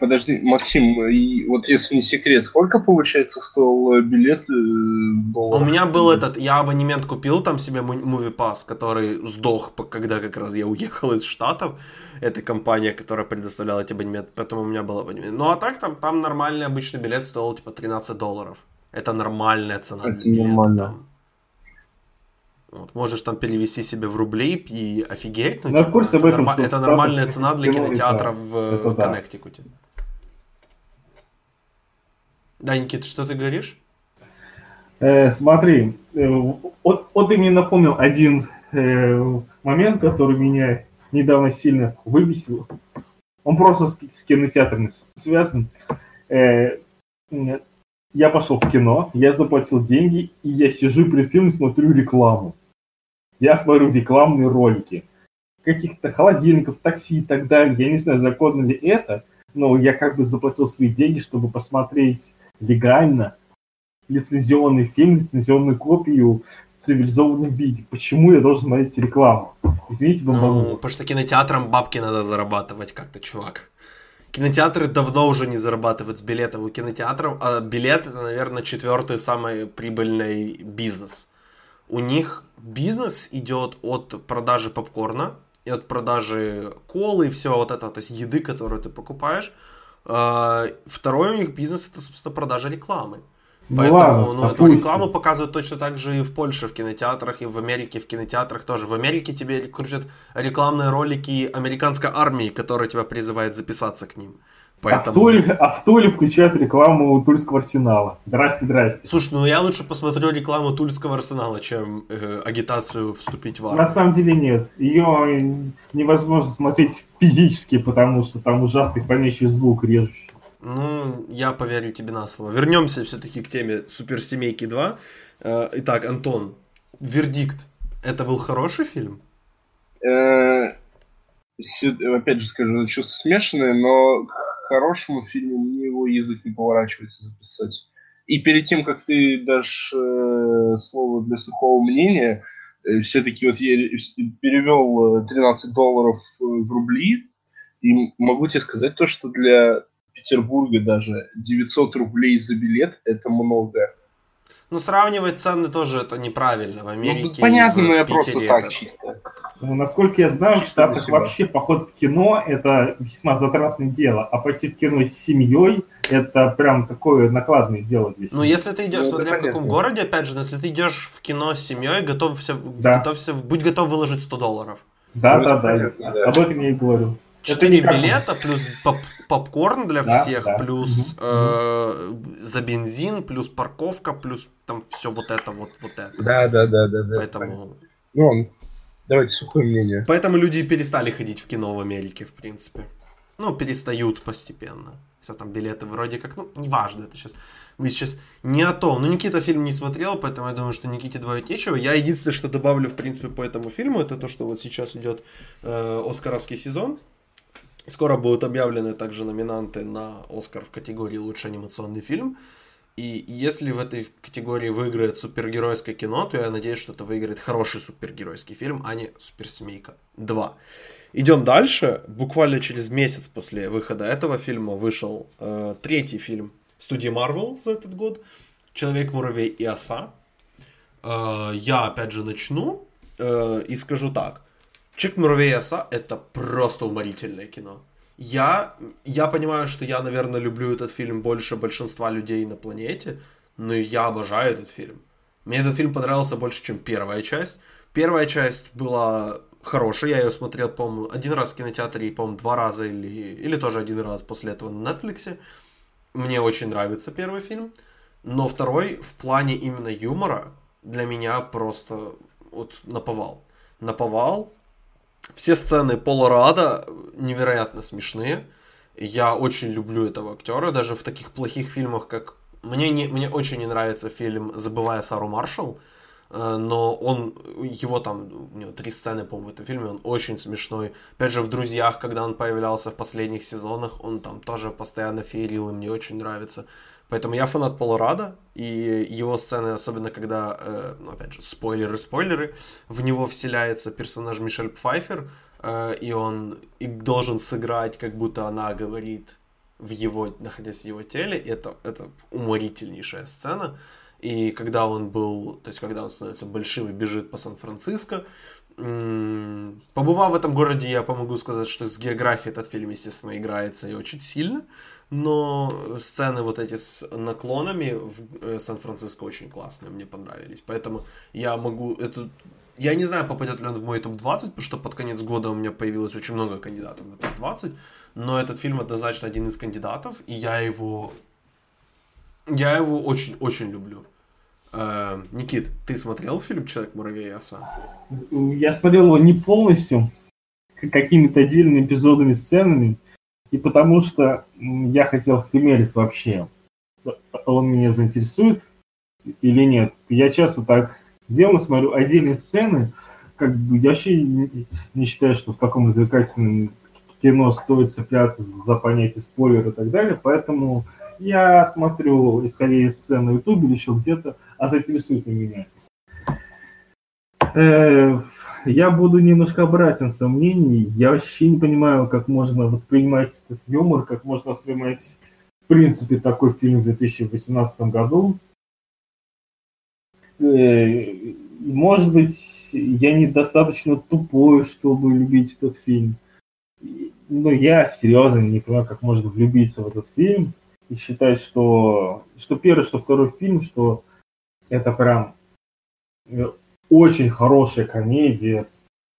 Подожди, Максим, и вот если не секрет, сколько получается стоил э, билет э, в долларах? У меня был этот, я абонемент купил там себе Movie Pass, который сдох, когда как раз я уехал из Штатов. Это компания, которая предоставляла эти абонементы, поэтому у меня был абонемент. Ну а так там, там нормальный обычный билет стоил типа 13 долларов. Это нормальная цена Это для нормально. Там. Вот, можешь там перевести себе в рубли и офигеть. Ну, типа, курсе это, этом, норма- это нормальная цена для кинотеатра в это Коннектикуте. Да. да, Никита, что ты говоришь? Э, смотри, э, вот, вот ты мне напомнил один э, момент, который меня недавно сильно выбесил. Он просто с, с кинотеатрами связан. Э, я пошел в кино, я заплатил деньги, и я сижу при фильме, смотрю рекламу. Я смотрю рекламные ролики. Каких-то холодильников, такси и так далее. Я не знаю, законно ли это, но я как бы заплатил свои деньги, чтобы посмотреть легально лицензионный фильм, лицензионную копию в цивилизованном виде. Почему я должен смотреть рекламу? Извините, бомбану. Ну, потому что кинотеатрам бабки надо зарабатывать как-то, чувак. Кинотеатры давно уже не зарабатывают с билетов у кинотеатров, а билет это, наверное, четвертый самый прибыльный бизнес. У них бизнес идет от продажи попкорна и от продажи колы и всего вот этого, то есть еды, которую ты покупаешь. А, второй у них бизнес это, собственно, продажа рекламы. Ну, Поэтому ладно, ну, эту рекламу показывают точно так же и в Польше в кинотеатрах, и в Америке в кинотеатрах тоже. В Америке тебе крутят рекламные ролики американской армии, которая тебя призывает записаться к ним. Поэтому... А, в Туле, а в Туле включают рекламу Тульского арсенала. Здрасте, здрасте. Слушай, ну я лучше посмотрю рекламу Тульского арсенала, чем э, агитацию вступить в армию. На самом деле нет. Ее невозможно смотреть физически, потому что там ужасный фонящий звук режущий. Ну, я поверю тебе на слово. Вернемся все-таки к теме Суперсемейки 2. Э, итак, Антон, вердикт. Это был хороший фильм? Э, опять же скажу, чувство смешанное, но к хорошему фильму мне его язык не поворачивается записать. И перед тем, как ты дашь э, слово для сухого мнения, все-таки вот я перевел 13 долларов в рубли, и могу тебе сказать то, что для Петербурга даже 900 рублей за билет – это много. Ну, сравнивать цены тоже это неправильно. В ну, Америке ну, понятно, но я просто это... так чисто. Ну, насколько я знаю, в Штатах вообще поход в кино – это весьма затратное дело, а пойти в кино с семьей – это прям такое накладное дело. Здесь. Ну, если ты идешь, ну, смотря в каком городе, опять же, если ты идешь в кино с семьей, готовься, да. готовься, будь готов выложить 100 долларов. Да, ну, да, да, да. Об этом я и говорю. Четыре билета, плюс поп попкорн для да, всех, да. плюс э, за бензин, плюс парковка, плюс там все вот это, вот, вот это. Да, да, да, да. да Поэтому... Ну, давайте сухое мнение. Поэтому люди перестали ходить в кино в Америке, в принципе. Ну, перестают постепенно. Если там билеты вроде как, ну, неважно, это сейчас, мы сейчас не о том. Ну, Никита фильм не смотрел, поэтому я думаю, что Никите добавить нечего. Я единственное, что добавлю, в принципе, по этому фильму, это то, что вот сейчас идет э, Оскаровский сезон. Скоро будут объявлены также номинанты на Оскар в категории «Лучший анимационный фильм». И если в этой категории выиграет супергеройское кино, то я надеюсь, что это выиграет хороший супергеройский фильм, а не «Суперсемейка 2». Идем дальше. Буквально через месяц после выхода этого фильма вышел э, третий фильм студии Marvel за этот год «Человек-муравей и оса». Э, я опять же начну э, и скажу так. И Оса это просто уморительное кино. Я, я понимаю, что я, наверное, люблю этот фильм больше большинства людей на планете, но я обожаю этот фильм. Мне этот фильм понравился больше, чем первая часть. Первая часть была хорошая, я ее смотрел, по-моему, один раз в кинотеатре и, по-моему, два раза или, или тоже один раз после этого на Netflix. Мне очень нравится первый фильм, но второй в плане именно юмора для меня просто вот наповал. Наповал, все сцены Пола Рада невероятно смешные. Я очень люблю этого актера, даже в таких плохих фильмах, как... Мне, не, мне очень не нравится фильм «Забывая Сару Маршалл», Э, но он, его там, у него три сцены, по-моему, в этом фильме, он очень смешной. Опять же, в «Друзьях», когда он появлялся в последних сезонах, он там тоже постоянно феерил, и мне очень нравится. Поэтому я фанат Пола Рада, и его сцены, особенно когда, э, ну, опять же, спойлеры-спойлеры, в него вселяется персонаж Мишель Пфайфер, э, и он и должен сыграть, как будто она говорит в его, находясь в его теле, это, это уморительнейшая сцена. И когда он был, то есть когда он становится большим и бежит по Сан-Франциско, побывав в этом городе, я помогу сказать, что с географией этот фильм, естественно, играется и очень сильно, но сцены вот эти с наклонами в э, Сан-Франциско очень классные, мне понравились. Поэтому я могу, это, я не знаю, попадет ли он в мой топ-20, потому что под конец года у меня появилось очень много кандидатов на топ-20, но этот фильм однозначно один из кандидатов, и я его, я его очень-очень люблю. Э, Никит, ты смотрел фильм «Человек-муравей и оса»? Я смотрел его не полностью, какими-то отдельными эпизодами, сценами, и потому что я хотел примерить вообще, он меня заинтересует или нет. Я часто так делаю, смотрю отдельные сцены, как бы я вообще не, считаю, что в таком развлекательном кино стоит цепляться за понятие спойлер и так далее, поэтому я смотрю, исходя из сцен на ютубе или еще где-то, а заинтересует ли меня. Э, я буду немножко обратен в своем мнении. Я вообще не понимаю, как можно воспринимать этот юмор, как можно воспринимать в принципе такой фильм в 2018 году. Э, может быть, я недостаточно тупой, чтобы любить этот фильм. Но я серьезно не понимаю, как можно влюбиться в этот фильм и считать, что, что первый, что второй фильм, что это прям э, очень хорошая комедия,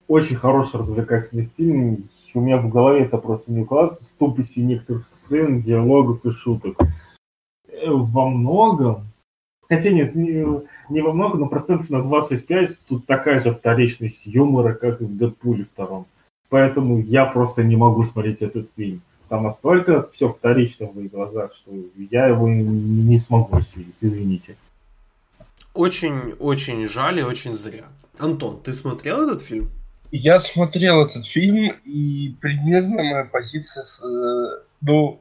очень хороший развлекательный фильм. У меня в голове это просто не укладывается. с тупостью некоторых сцен, диалогов и шуток. Э, во многом, хотя нет, не, не во многом, но процентов на 25 тут такая же вторичность юмора, как и в Дэдпуле втором. Поэтому я просто не могу смотреть этот фильм. Там настолько все вторично в моих глазах, что я его не смогу осилить, извините. Очень-очень жаль и очень зря. Антон, ты смотрел этот фильм? Я смотрел этот фильм, и примерно моя позиция, с, э, ну,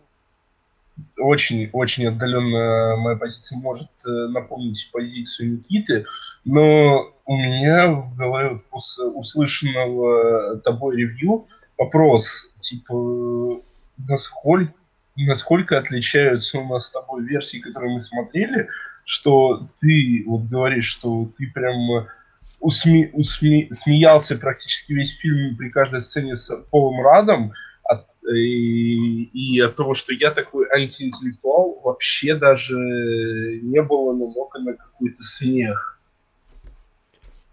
очень-очень отдаленно моя позиция может э, напомнить позицию Никиты, но у меня в голове после услышанного тобой ревью вопрос, типа, насколько, насколько отличаются у нас с тобой версии, которые мы смотрели, что ты вот говоришь, что ты прям усми, усми, смеялся практически весь фильм при каждой сцене с Полом Радом, от, и, и от того, что я такой антиинтеллектуал, вообще даже не было намека на какой-то смех.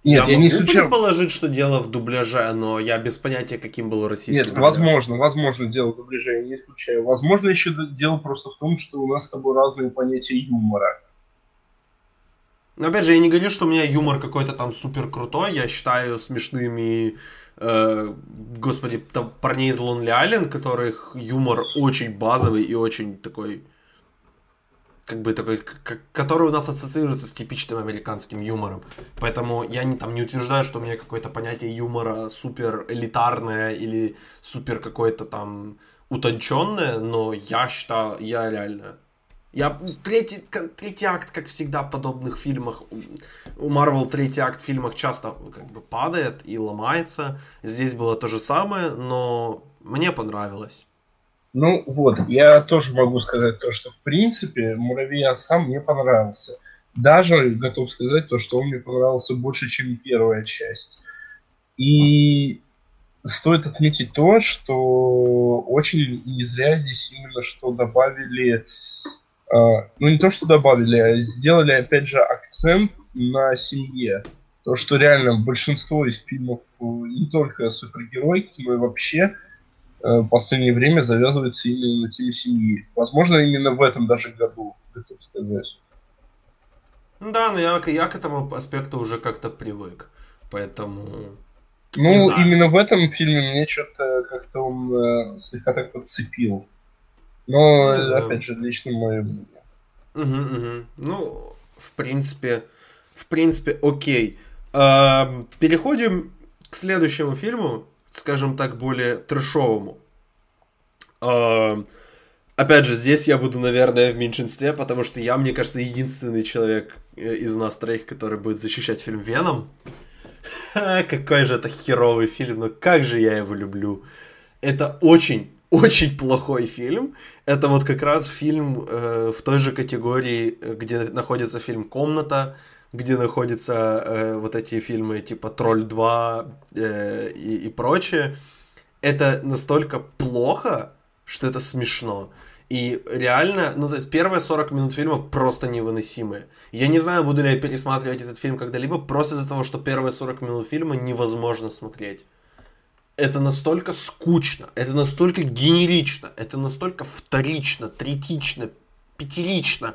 Нет, я, я не исключаю... предположить, что дело в дубляже, но я без понятия, каким был российский Нет, дубляж. возможно, возможно, дело в дубляже, я не исключаю. Возможно, еще дело просто в том, что у нас с тобой разные понятия юмора. Но опять же, я не говорю, что у меня юмор какой-то там супер крутой. Я считаю смешными, э, господи, там парней из Lonely Island, которых юмор очень базовый и очень такой, как бы такой, который у нас ассоциируется с типичным американским юмором. Поэтому я не, там не утверждаю, что у меня какое-то понятие юмора супер элитарное или супер какое-то там утонченное, но я считаю, я реально я третий, третий акт, как всегда в подобных фильмах, у Марвел третий акт в фильмах часто как бы падает и ломается. Здесь было то же самое, но мне понравилось. Ну вот, я тоже могу сказать то, что в принципе Муравей Оса мне понравился. Даже готов сказать то, что он мне понравился больше, чем первая часть. И стоит отметить то, что очень не зря здесь именно что добавили ну не то, что добавили, а сделали, опять же, акцент на семье. То, что реально большинство из фильмов э, не только супергеройки, но и вообще э, в последнее время завязывается именно на теме семьи. Возможно, именно в этом даже году, готов сказать. Да, но я, я к этому аспекту уже как-то привык. Поэтому... Ну, именно в этом фильме мне что-то как-то он э, слегка так подцепил. Но, ну, опять же, лично мое мнение. Угу, угу. Ну, в принципе, в принципе, окей. Эм, переходим к следующему фильму, скажем так, более трешовому. Эм, опять же, здесь я буду, наверное, в меньшинстве, потому что я, мне кажется, единственный человек э, из нас троих, который будет защищать фильм Веном. [LAUGHS] Какой же это херовый фильм, но как же я его люблю. Это очень, очень плохой фильм. Это вот как раз фильм э, в той же категории, где находится фильм «Комната», где находятся э, вот эти фильмы типа «Тролль 2» э, и, и прочее. Это настолько плохо, что это смешно. И реально, ну то есть первые 40 минут фильма просто невыносимые. Я не знаю, буду ли я пересматривать этот фильм когда-либо, просто из-за того, что первые 40 минут фильма невозможно смотреть. Это настолько скучно, это настолько генерично, это настолько вторично, третично, пятерично.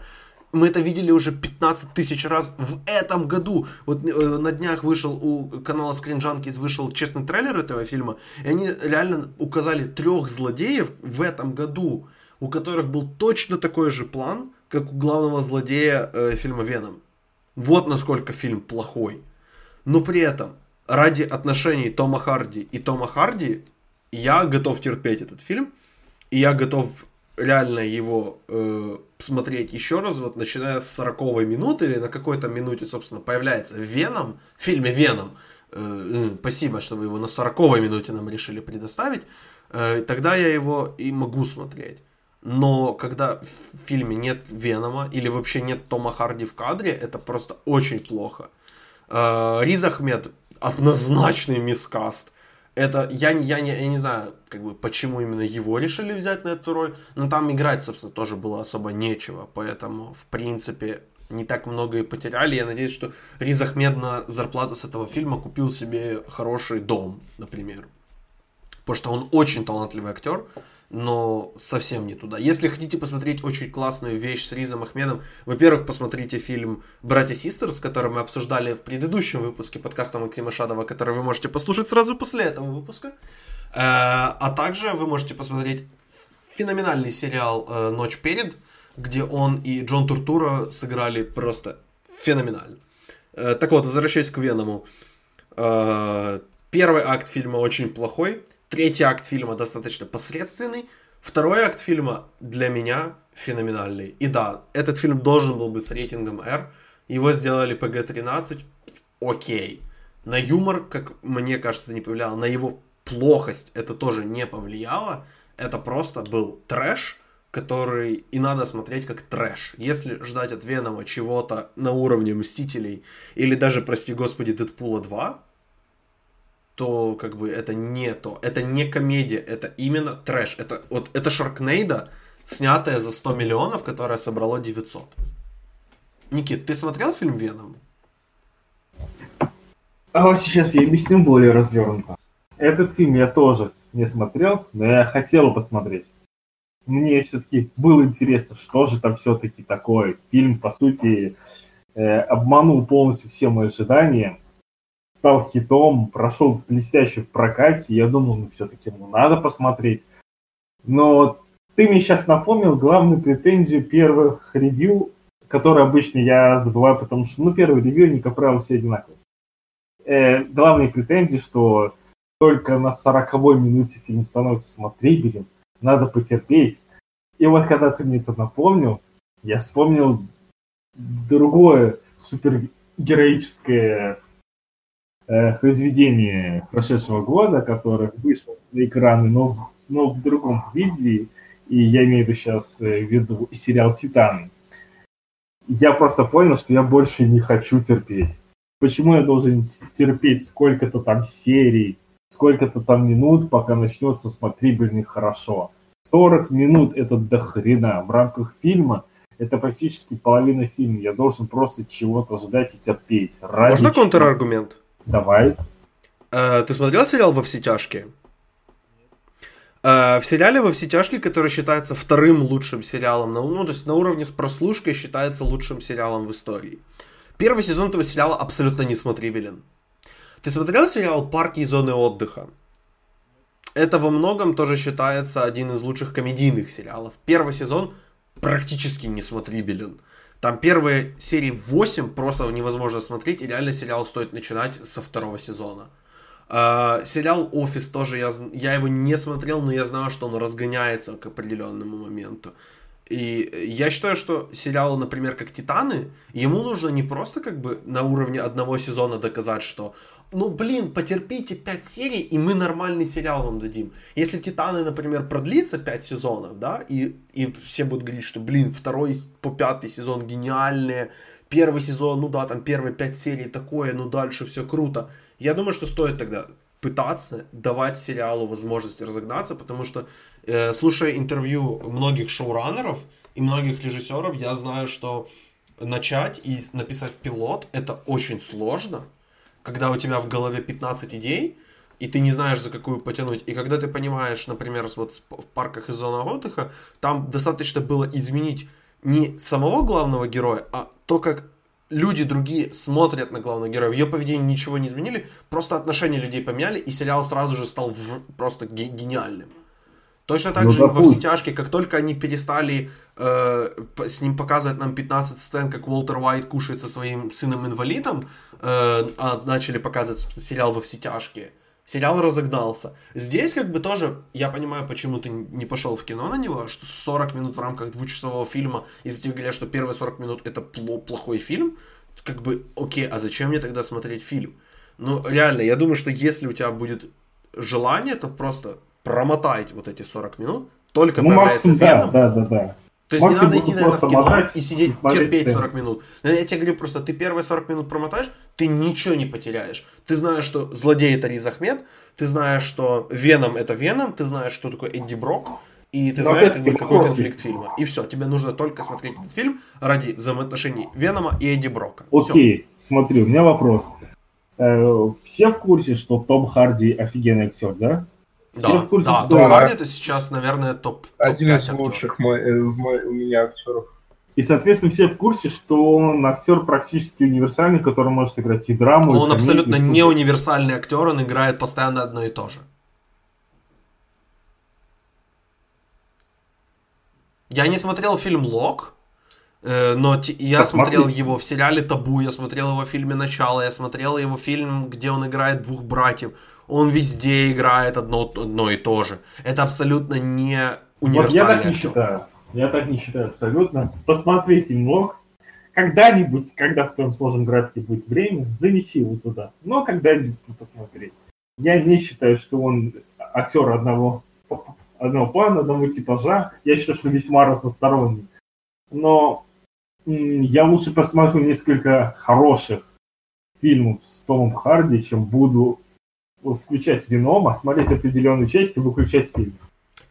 Мы это видели уже 15 тысяч раз в этом году. Вот э, на днях вышел у канала Screen Junkies вышел честный трейлер этого фильма, и они реально указали трех злодеев в этом году у которых был точно такой же план, как у главного злодея э, фильма Веном. Вот насколько фильм плохой. Но при этом, ради отношений Тома Харди и Тома Харди, я готов терпеть этот фильм, и я готов реально его э, смотреть еще раз, вот начиная с 40 минуты или на какой-то минуте, собственно, появляется Веном, в фильме Веном. Э, спасибо, что вы его на 40 минуте нам решили предоставить. Э, тогда я его и могу смотреть но когда в фильме нет Венома или вообще нет Тома Харди в кадре, это просто очень плохо. Э, Риз Ахмед однозначный мискаст. Это я, я, не, я не знаю, как бы, почему именно его решили взять на эту роль, но там играть, собственно, тоже было особо нечего, поэтому, в принципе, не так много и потеряли. Я надеюсь, что Риз Ахмед на зарплату с этого фильма купил себе хороший дом, например. Потому что он очень талантливый актер но совсем не туда. Если хотите посмотреть очень классную вещь с Ризом Ахмедом, во-первых, посмотрите фильм «Братья Систерс», который мы обсуждали в предыдущем выпуске подкаста Максима Шадова, который вы можете послушать сразу после этого выпуска. Э, а также вы можете посмотреть феноменальный сериал э, «Ночь перед», где он и Джон Туртура сыграли просто феноменально. Э, так вот, возвращаясь к Веному. Первый акт фильма очень плохой, Третий акт фильма достаточно посредственный. Второй акт фильма для меня феноменальный. И да, этот фильм должен был быть с рейтингом R. Его сделали PG-13. Окей. На юмор, как мне кажется, не повлияло. На его плохость это тоже не повлияло. Это просто был трэш, который и надо смотреть как трэш. Если ждать от Венома чего-то на уровне Мстителей или даже, прости господи, Дэдпула 2, то как бы это не то. Это не комедия, это именно трэш. Это, вот, это Шаркнейда, снятая за 100 миллионов, которая собрала 900. Никит, ты смотрел фильм «Веном»? А вот сейчас я объясню более развернуто. Этот фильм я тоже не смотрел, но я хотел посмотреть. Мне все-таки было интересно, что же там все-таки такое. Фильм, по сути, э, обманул полностью все мои ожидания стал хитом, прошел блестяще в прокате. Я думал, ну все-таки ну, надо посмотреть. Но ты мне сейчас напомнил главную претензию первых ревью, которые обычно я забываю, потому что, ну, первые ревью, они, как правило, все одинаковые. Э, главные претензии, что только на сороковой минуте фильм становится смотрибелен, надо потерпеть. И вот когда ты мне это напомнил, я вспомнил другое супергероическое э, произведение прошедшего года, которое вышло на экраны, но, но в другом виде, и я имею в виду сейчас э, в виду сериал «Титаны», я просто понял, что я больше не хочу терпеть. Почему я должен терпеть сколько-то там серий, сколько-то там минут, пока начнется смотрибельный хорошо? 40 минут это до хрена. В рамках фильма это практически половина фильма. Я должен просто чего-то ждать и терпеть. Ради Можно контраргумент? Давай. Э, ты смотрел сериал «Во все тяжкие»? Э, в сериале «Во все тяжкие», который считается вторым лучшим сериалом, ну, то есть на уровне с прослушкой считается лучшим сериалом в истории. Первый сезон этого сериала абсолютно несмотрибелен. Ты смотрел сериал «Парки и зоны отдыха»? Это во многом тоже считается один из лучших комедийных сериалов. Первый сезон практически несмотрибелен. Там первые серии 8 просто невозможно смотреть, и реально сериал стоит начинать со второго сезона. Uh, сериал «Офис» тоже, я, я его не смотрел, но я знаю, что он разгоняется к определенному моменту. И я считаю, что сериал, например, как «Титаны», ему нужно не просто как бы на уровне одного сезона доказать, что ну, блин, потерпите 5 серий, и мы нормальный сериал вам дадим. Если «Титаны», например, продлится 5 сезонов, да, и, и все будут говорить, что, блин, второй по пятый сезон гениальные, первый сезон, ну да, там первые 5 серий такое, ну дальше все круто. Я думаю, что стоит тогда пытаться давать сериалу возможность разогнаться, потому что, э, слушая интервью многих шоураннеров и многих режиссеров, я знаю, что начать и написать пилот это очень сложно, когда у тебя в голове 15 идей, и ты не знаешь, за какую потянуть. И когда ты понимаешь, например, вот в парках и зонах отдыха, там достаточно было изменить не самого главного героя, а то, как люди другие смотрят на главного героя. В ее поведении ничего не изменили, просто отношения людей поменяли, и сериал сразу же стал просто гениальным. Точно так ну, же во все тяжкие, как только они перестали э, с ним показывать нам 15 сцен, как Уолтер Уайт кушает со своим сыном-инвалидом, э, а начали показывать сериал во все тяжкие, сериал разогнался. Здесь как бы тоже, я понимаю, почему ты не пошел в кино на него, что 40 минут в рамках двухчасового фильма, если тебе говорят, что первые 40 минут это плохой фильм, как бы, окей, а зачем мне тогда смотреть фильм? Ну, реально, я думаю, что если у тебя будет желание, то просто промотать вот эти 40 минут, только ну, появляется максимум, Веном. Да, да, да. То есть не надо идти на это в кино и сидеть, и терпеть 40 минут. Я тебе говорю просто, ты первые 40 минут промотаешь, ты ничего не потеряешь. Ты знаешь, что злодей это Риз Ахмед, ты знаешь, что Веном это Веном, ты знаешь, что такое Эдди Брок, и ты Но знаешь, какой, какой конфликт фильма. И все, тебе нужно только смотреть этот фильм ради взаимоотношений Венома и Эдди Брока. Окей, все. смотри, у меня вопрос. Э, все в курсе, что Том Харди офигенный актер, да? Да, курсе, да, Том Харди это сейчас, наверное, топ, топ Один из лучших мой, э, в мой, у меня актеров. И, соответственно, все в курсе, что он актер практически универсальный, который может сыграть и драму. Он и абсолютно не универсальный актер, он играет постоянно одно и то же. Я не смотрел фильм Лок, но я Посмотри. смотрел его в сериале Табу, я смотрел его в фильме Начало, я смотрел его фильм, где он играет двух братьев он везде играет одно, одно и то же. Это абсолютно не универсальный вот я так не считаю. Я так не считаю абсолютно. Посмотрите мог. Когда-нибудь, когда в твоем сложном графике будет время, занеси его туда. Но когда-нибудь посмотреть. Я не считаю, что он актер одного, одного плана, одного типажа. Я считаю, что весьма разносторонний. Но я лучше посмотрю несколько хороших фильмов с Томом Харди, чем буду включать Венома, смотреть определенную часть и выключать фильм.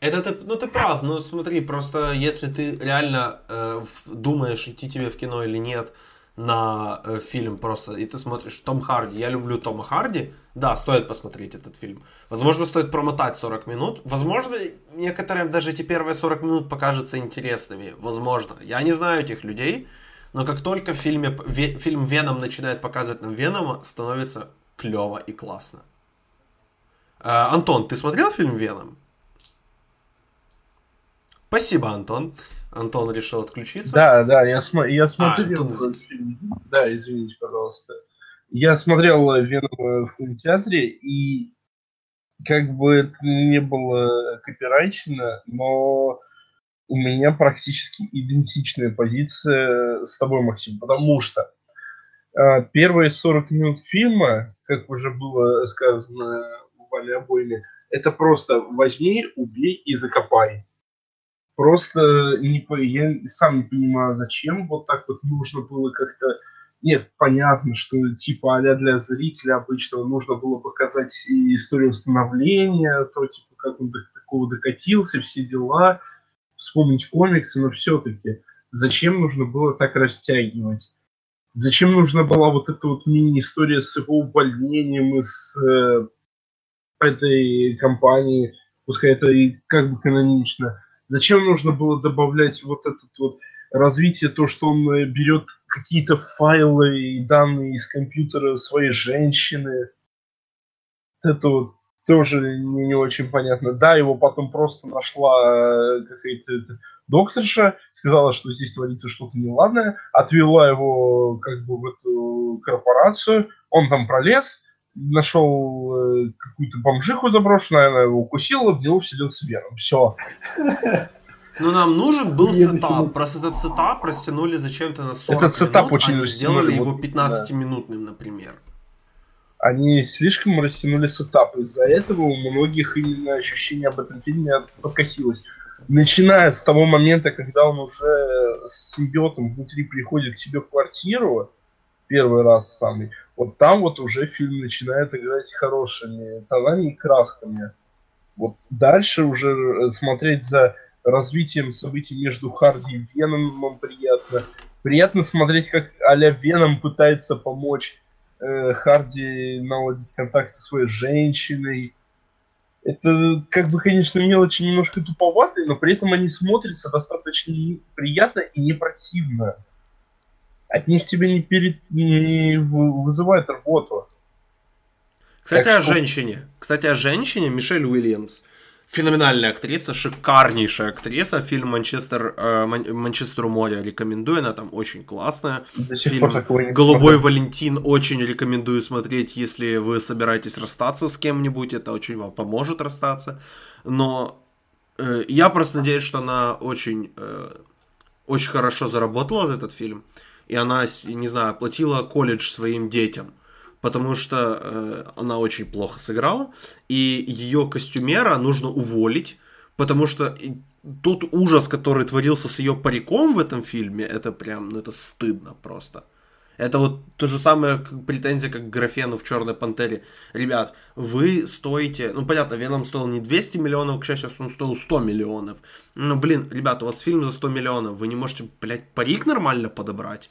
Это ты, ну ты прав, ну смотри, просто если ты реально э, думаешь, идти тебе в кино или нет на э, фильм просто, и ты смотришь Том Харди, я люблю Тома Харди, да, стоит посмотреть этот фильм. Возможно, стоит промотать 40 минут, возможно, некоторым даже эти первые 40 минут покажутся интересными, возможно. Я не знаю этих людей, но как только в фильме, ве, фильм Веном начинает показывать нам Венома, становится клево и классно. А, Антон, ты смотрел фильм «Веном»? Спасибо, Антон. Антон решил отключиться. Да, да, я, см- я смотрел а, Антон... Да, извините, пожалуйста. Я смотрел «Веном» в кинотеатре, и как бы это не было копирайчено, но у меня практически идентичная позиция с тобой, Максим, потому что э, первые 40 минут фильма, как уже было сказано вами обоими, это просто возьми, убей и закопай. Просто не, я сам не понимаю, зачем вот так вот нужно было как-то... Нет, понятно, что типа а для зрителя обычного нужно было показать историю становления, то типа как он до такого докатился, все дела, вспомнить комиксы, но все-таки зачем нужно было так растягивать? Зачем нужна была вот эта вот мини-история с его увольнением и с э, этой компании, пускай это и как бы канонично. Зачем нужно было добавлять вот этот вот развитие, то, что он э, берет какие-то файлы и данные из компьютера своей женщины. Это вот тоже не, не очень понятно. Да, его потом просто нашла э, какая-то докторша, сказала, что здесь творится что-то неладное, отвела его как бы в эту корпорацию, он там пролез, нашел э, какую-то бомжиху заброшенную, она его укусила, в него вселился Веном. Все. Ну, нам нужен был сетап. Просто этот сетап растянули зачем-то на 40 Этот сетап минут, очень они сделали его вот, 15-минутным, например. Они слишком растянули сетап. Из-за этого у многих именно ощущение об этом фильме подкосилось. Начиная с того момента, когда он уже с симбиотом внутри приходит к себе в квартиру, первый раз самый, вот там вот уже фильм начинает играть хорошими тонами и красками. Вот дальше уже э, смотреть за развитием событий между Харди и Веномом приятно. Приятно смотреть, как а-ля Веном пытается помочь э, Харди наладить контакт со своей женщиной. Это, как бы, конечно, мелочи немножко туповатые, но при этом они смотрятся достаточно приятно и не противно. От них тебе не, пере... не вы- вызывает рвоту. Кстати, Так о что- женщине. Кстати, о женщине Мишель Уильямс. Феноменальная актриса, шикарнейшая актриса. Фильм Манчестер, э, Ман- Манчестеру море рекомендую, она там очень классная. До сих Фильм пор Голубой. Валентин очень рекомендую смотреть, если вы собираетесь расстаться с кем-нибудь. Это очень вам поможет расстаться. Но э, я просто надеюсь, что она очень, э, очень хорошо заработала за этот фильм. И она, не знаю, оплатила колледж своим детям. Потому что э, она очень плохо сыграла. И ее костюмера нужно уволить. Потому что тот ужас, который творился с ее париком в этом фильме, это прям, ну это стыдно просто. Это вот то же самое как претензия, как Графену в Черной Пантере. Ребят, вы стоите... Ну, понятно, Веном стоил не 200 миллионов, к счастью, он стоил 100 миллионов. Ну, блин, ребят, у вас фильм за 100 миллионов. Вы не можете, блядь, парик нормально подобрать?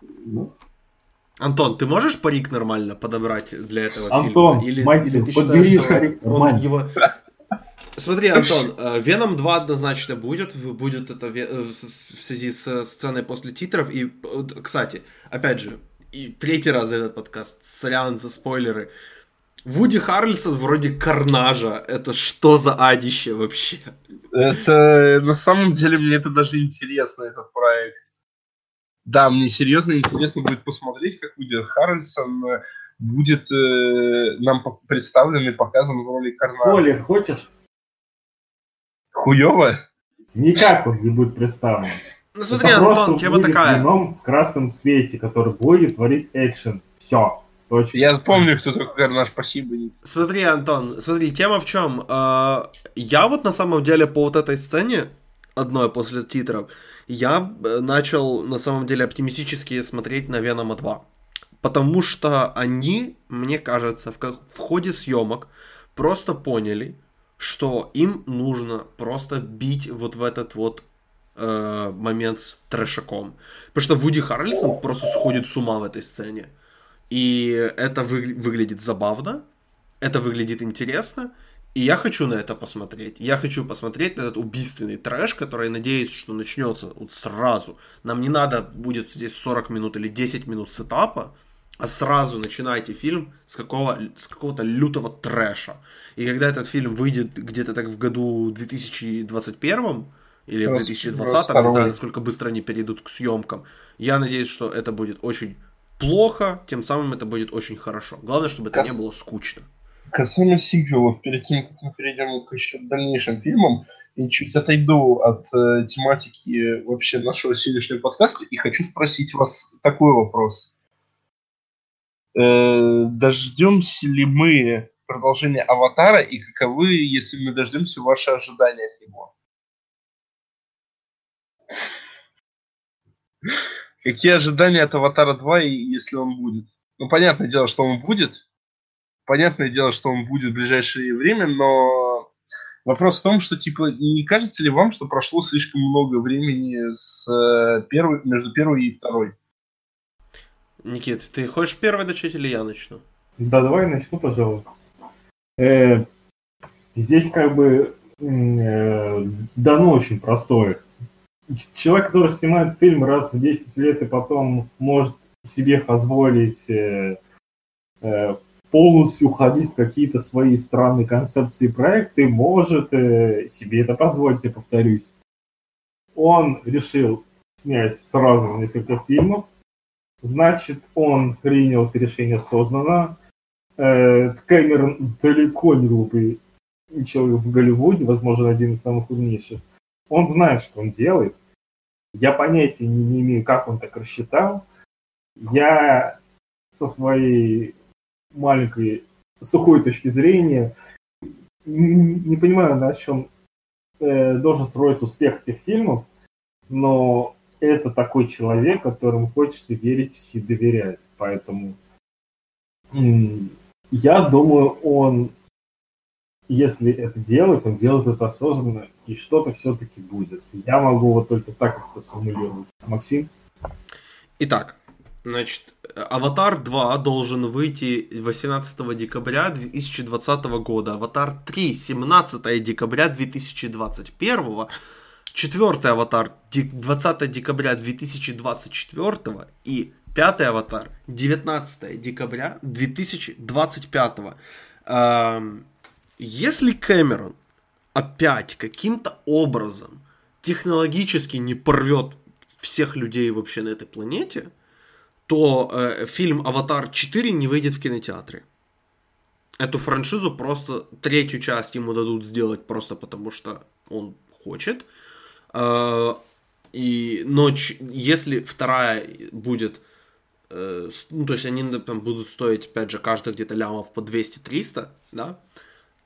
Ну, Антон, ты можешь парик нормально подобрать для этого Антон, фильма? мать или твою, подбери парик он его... Смотри, Антон, э, Веном 2 однозначно будет, будет это э, в связи с сценой после титров. И, э, кстати, опять же, и третий раз за этот подкаст, сорян за спойлеры. Вуди Харрельсон вроде Карнажа. Это что за адище вообще? Это на самом деле мне это даже интересно, этот проект. Да, мне серьезно интересно будет посмотреть, как будет Харрельсон э, будет э, нам представлен и показан в роли Карнажа. Спойлер хочешь? Хуёво? Никак он не будет представлен. Ну смотри, Это Антон, просто тема будет такая. в красном цвете, который будет творить экшен. Все. Точно. Я помню, кто такой Карнаж, спасибо. Смотри, Антон, смотри, тема в чем? Я вот на самом деле по вот этой сцене, одной после титров, я э, начал на самом деле оптимистически смотреть на Венома 2. Потому что они, мне кажется, в, в ходе съемок просто поняли, что им нужно просто бить вот в этот вот э, момент с трэшаком. Потому что Вуди Харрельсон просто сходит с ума в этой сцене. И это вы- выглядит забавно, это выглядит интересно, и я хочу на это посмотреть. Я хочу посмотреть на этот убийственный трэш, который, надеюсь, что начнется вот сразу. Нам не надо будет здесь 40 минут или 10 минут сетапа, а сразу начинайте фильм с, какого, с какого-то лютого трэша. И когда этот фильм выйдет где-то так в году 2021 или в 2020, не знаю, насколько быстро они перейдут к съемкам, я надеюсь, что это будет очень плохо, тем самым это будет очень хорошо. Главное, чтобы это Кас- не было скучно. Касаемо сиквелов, перед тем, как мы перейдем к еще дальнейшим фильмам, и чуть отойду от э, тематики вообще нашего сегодняшнего подкаста, и хочу спросить вас такой вопрос. Э, дождемся ли мы продолжения «Аватара» и каковы, если мы дождемся, ваши ожидания от него? Какие ожидания от «Аватара 2», и если он будет? Ну, понятное дело, что он будет, понятное дело, что он будет в ближайшее время, но вопрос в том, что, типа, не кажется ли вам, что прошло слишком много времени с э, первой, между первой и второй? Никит, ты хочешь первый начать или я начну? Да, давай начну, пожалуй. Э, здесь как бы э, дано очень простое. Человек, который снимает фильм раз в 10 лет и потом может себе позволить э, э, полностью уходить в какие-то свои странные концепции проекты, может э, себе это позволить, я повторюсь. Он решил снять сразу несколько фильмов, значит, он принял это решение осознанно. Э, Кэмерон далеко не глупый человек в Голливуде, возможно, один из самых умнейших. Он знает, что он делает. Я понятия не, не имею, как он так рассчитал. Я со своей маленькой сухой точки зрения не, не понимаю, на чем э, должен строиться успех этих фильмов, но это такой человек, которому хочется верить и доверять. Поэтому я думаю, он, если это делает, он делает это осознанно, и что-то все-таки будет. Я могу вот только так это сформулировать. Максим? Итак, значит, Аватар 2 должен выйти 18 декабря 2020 года, Аватар 3 17 декабря 2021 четвертый аватар 20 декабря 2024 и пятый аватар 19 декабря 2025. Эм, если Кэмерон опять каким-то образом технологически не порвет всех людей вообще на этой планете, то э, фильм «Аватар 4» не выйдет в кинотеатре. Эту франшизу просто третью часть ему дадут сделать просто потому, что он хочет. Э, и, но если вторая будет, ну, то есть они там будут стоить, опять же, каждый где-то лямов по 200-300, да,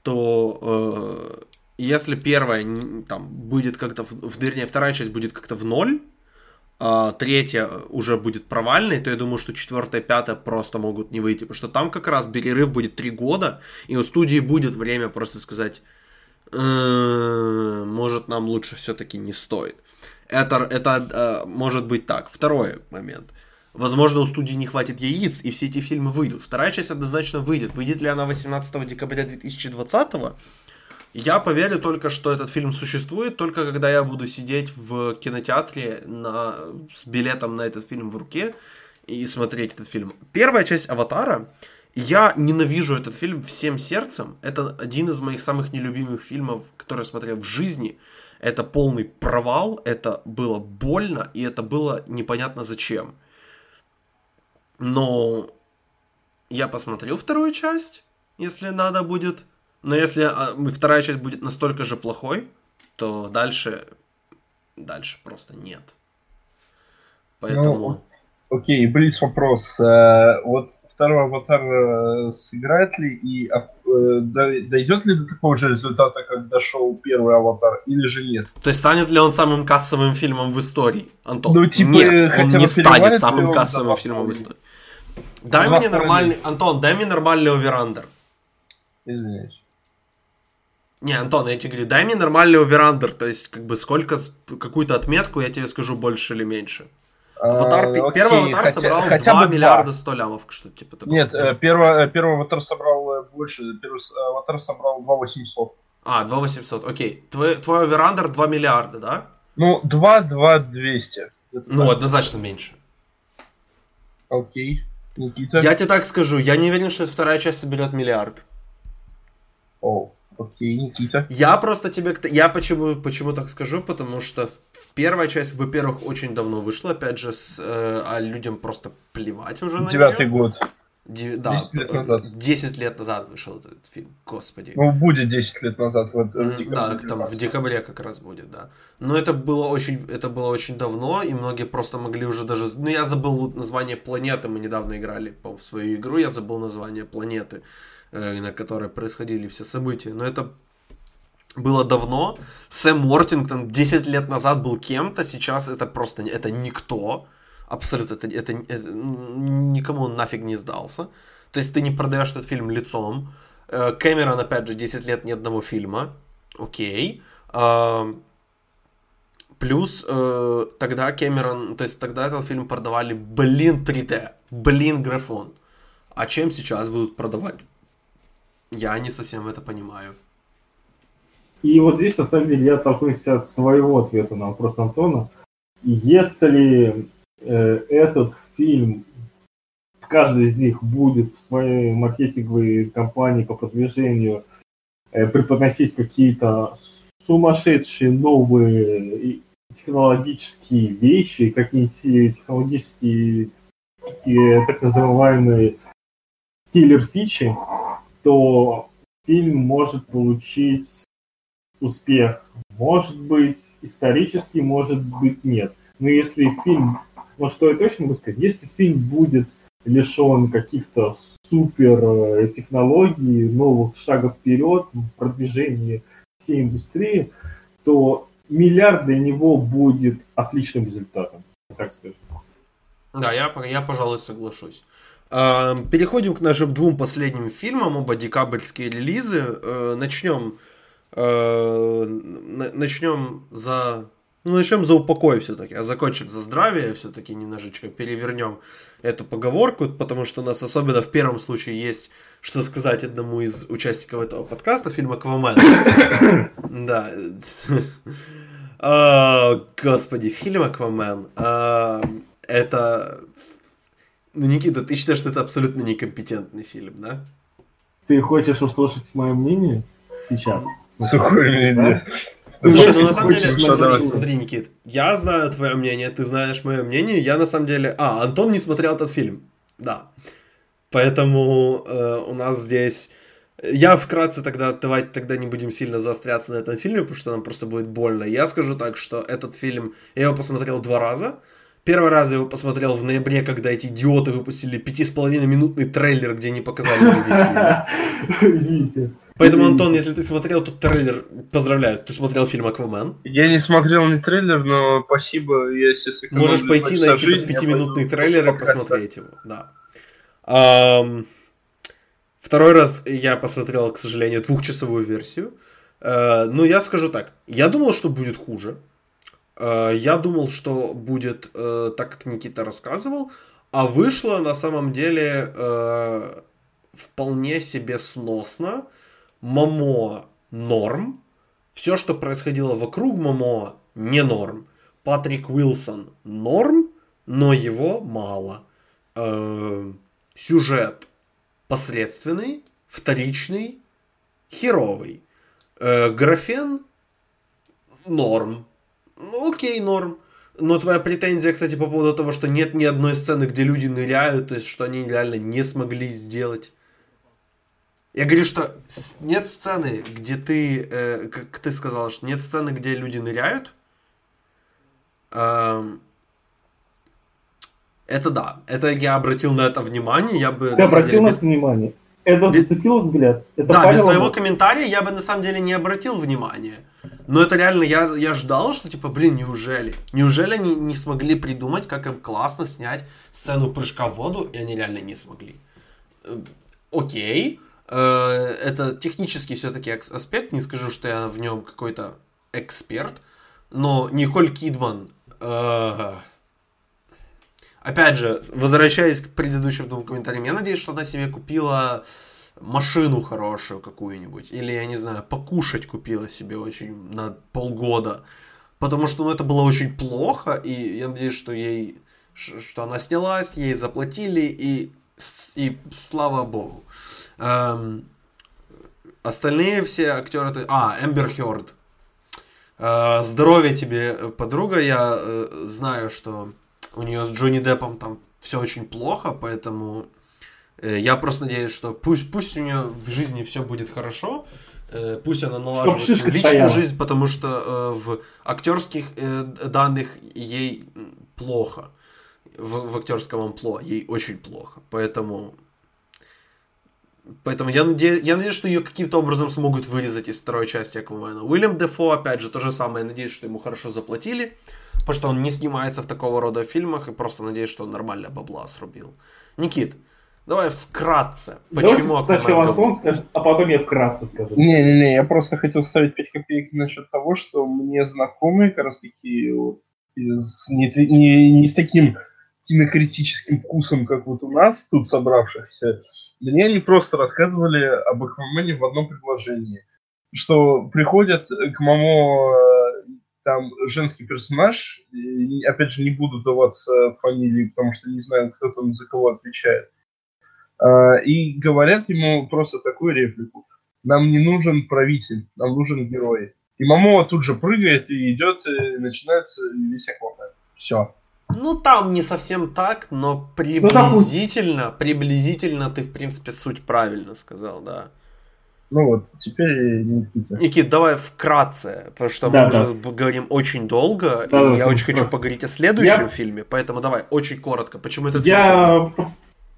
то э, если первая там будет как-то, в, вернее, вторая часть будет как-то в ноль, а третья уже будет провальной, то я думаю, что четвертая, пятая просто могут не выйти, потому что там как раз перерыв будет три года, и у студии будет время просто сказать, Э, может, нам лучше все-таки не стоит. Это, это э, может быть так. Второй момент. Возможно, у студии не хватит яиц, и все эти фильмы выйдут. Вторая часть однозначно выйдет. Выйдет ли она 18 декабря 2020 я поверю только, что этот фильм существует, только когда я буду сидеть в кинотеатре на, с билетом на этот фильм в руке и смотреть этот фильм. Первая часть «Аватара» Я ненавижу этот фильм всем сердцем. Это один из моих самых нелюбимых фильмов, которые я смотрел в жизни. Это полный провал, это было больно, и это было непонятно зачем. Но я посмотрю вторую часть, если надо будет. Но если а, вторая часть будет настолько же плохой, то дальше, дальше просто нет. Поэтому... Ну, окей, Блиц вопрос. Э, вот второй аватар э, сыграет ли и э, дойдет ли до такого же результата, как дошел первый аватар, или же нет? То есть станет ли он самым кассовым фильмом в истории, Антон? Ну, типа, нет, он не станет самым кассовым фильмом в истории. Дай мне нормальный... Антон, дай мне нормальный оверандер. Извиняюсь. Не, Антон, я тебе говорю, дай мне нормальный оверандер, то есть как бы сколько, какую-то отметку, я тебе скажу больше или меньше. Аватар, э, первый аватар хотя, собрал хотя 2 бы миллиарда 100 лямов, что типа такого. Нет, э, первый, э, первый аватар собрал больше, первый аватар собрал 2 800. А, 2 800, окей. Твой, твой оверандер 2 миллиарда, да? Ну, 2, 2 200. Ну, однозначно меньше. Окей. Никита? Я тебе так скажу, я не уверен, что вторая часть соберет миллиард. О. Окей, Никита. Я просто тебе... Я почему, почему так скажу? Потому что первая часть, во-первых, очень давно вышла, опять же, с, э, а людям просто плевать уже на Девятый год. Дев... Да, 10 лет назад. 10 лет назад вышел этот фильм, господи. Ну, будет 10 лет назад, вот в декабре. Да, там в декабре как раз будет, да. Но это было очень, это было очень давно, и многие просто могли уже даже... Ну, я забыл название планеты, мы недавно играли в свою игру, я забыл название планеты. Э, на которой происходили все события. Но это было давно. Сэм Мортингтон 10 лет назад был кем-то, сейчас это просто это никто. Абсолютно, это, это, это никому он нафиг не сдался. То есть ты не продаешь этот фильм лицом. Э, Кэмерон, опять же, 10 лет ни одного фильма. Окей. А, плюс э, тогда Кэмерон, то есть тогда этот фильм продавали, блин, 3D, блин, графон. А чем сейчас будут продавать? Я не совсем это понимаю. И вот здесь, на самом деле, я толкнусь от своего ответа на вопрос Антона. Если э, этот фильм каждый из них будет в своей маркетинговой кампании по продвижению э, преподносить какие-то сумасшедшие новые технологические вещи, какие-нибудь технологические и так называемые киллер-фичи, то фильм может получить успех. Может быть исторический, может быть нет. Но если фильм, ну что я точно могу сказать, если фильм будет лишен каких-то супер э, технологий, новых шагов вперед в продвижении всей индустрии, то миллиард для него будет отличным результатом, так скажем. Да, я, я пожалуй, соглашусь. Переходим к нашим двум последним фильмам, оба декабрьские релизы. Э, начнем, э, начнем за ну, начнем за упокой все-таки, а закончим за здравие все-таки немножечко перевернем эту поговорку, потому что у нас особенно в первом случае есть что сказать одному из участников этого подкаста, фильм «Аквамен». [COUGHS] Да. [LAUGHS] Господи, фильм «Аквамен». Это... Ну, Никита, ты считаешь, что это абсолютно некомпетентный фильм, да? Ты хочешь услышать мое мнение сейчас? Сухое мнение. Слушай, ну на самом деле, смотри, смотри, Никит, я знаю твое мнение, ты знаешь мое мнение, я на самом деле... А, Антон не смотрел этот фильм, да. Поэтому э, у нас здесь... Я вкратце тогда, давайте тогда не будем сильно заостряться на этом фильме, потому что нам просто будет больно. Я скажу так, что этот фильм, я его посмотрел два раза. Первый раз я его посмотрел в ноябре, когда эти идиоты выпустили пяти с половиной минутный трейлер, где не показали мне весь фильм. [LAUGHS] Поэтому, Антон, если ты смотрел тут трейлер, поздравляю, ты смотрел фильм «Аквамен». Я не смотрел ни трейлер, но спасибо, я сейчас Можешь пойти на эти пятиминутный трейлер и посмотреть его, да. Um, второй раз я посмотрел, к сожалению, двухчасовую версию. Uh, ну, я скажу так, я думал, что будет хуже. Uh, я думал, что будет uh, так, как Никита рассказывал, а вышло на самом деле вполне себе сносно. Мамо норм. Все, что происходило вокруг Мамо, не норм. Патрик Уилсон норм, но его мало. Э, сюжет посредственный, вторичный, херовый. Э, графен норм. Ну, окей, норм. Но твоя претензия, кстати, по поводу того, что нет ни одной сцены, где люди ныряют, то есть, что они реально не смогли сделать. Я говорю, что нет сцены, где ты, э, как ты сказал, что нет сцены, где люди ныряют. Эм, это да, это я обратил на это внимание, я бы... Ты обратил на без... это внимание? Это зацепило взгляд? Это да, без твоего комментария я бы на самом деле не обратил внимания. Но это реально, я, я ждал, что типа, блин, неужели? Неужели они не смогли придумать, как им классно снять сцену прыжка в воду, и они реально не смогли? Э, окей, Э, это технический все-таки аспект, не скажу, что я в нем какой-то эксперт, но Николь Кидман, э, опять же, возвращаясь к предыдущим двум комментариям, я надеюсь, что она себе купила машину хорошую какую-нибудь, или, я не знаю, покушать купила себе очень на полгода, потому что, ну, это было очень плохо, и я надеюсь, что ей, что она снялась, ей заплатили, и, и слава богу. Эм, остальные все актеры... А, Эмбер Хёрд. Э, здоровья тебе, подруга. Я э, знаю, что у нее с Джонни Деппом там все очень плохо, поэтому э, я просто надеюсь, что пусть, пусть у нее в жизни все будет хорошо, э, пусть она налаживает свою личную стояла. жизнь, потому что э, в актерских данных ей плохо. В, в актерском амплуа ей очень плохо. Поэтому Поэтому я надеюсь, я надеюсь, что ее каким-то образом смогут вырезать из второй части Аквамена. Уильям Дефо, опять же, то же самое. Я надеюсь, что ему хорошо заплатили, потому что он не снимается в такого рода фильмах, и просто надеюсь, что он нормально бабла срубил. Никит, давай вкратце. Почему Давайте сначала Антон скажет, а потом я вкратце скажу. Не-не-не, я просто хотел вставить 5 копеек насчет того, что мне знакомые как раз таки из, не, не, не с таким кинокритическим вкусом, как вот у нас тут собравшихся, мне они просто рассказывали об Аквамене в одном предложении. Что приходят к Мамо э, там женский персонаж, опять же, не буду даваться фамилии, потому что не знаю, кто там за кого отвечает. А, и говорят ему просто такую реплику. Нам не нужен правитель, нам нужен герой. И Мамова тут же прыгает и идет, и начинается весь аквамен. Все. Ну, там не совсем так, но приблизительно, ну, приблизительно ты, в принципе, суть правильно сказал, да. Ну вот, теперь Никита. Никит, давай вкратце, потому что да, мы да. уже говорим очень долго, да, и да, я очень хочу поговорить о следующем я... фильме, поэтому давай, очень коротко, почему этот я... фильм? Я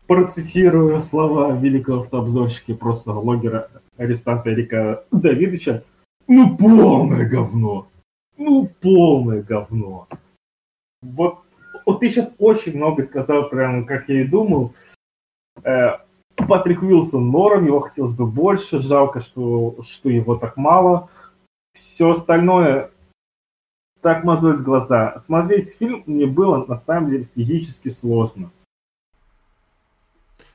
процитирую слова великого автобзорщика, просто логера арестанта Эрика Давидовича. Ну, полное говно! Ну, полное говно! Вот, вот ты сейчас очень много сказал, прям как я и думал. Э, Патрик Уилсон норм, его хотелось бы больше, жалко, что, что его так мало. Все остальное так мозолит глаза. Смотреть фильм мне было на самом деле физически сложно.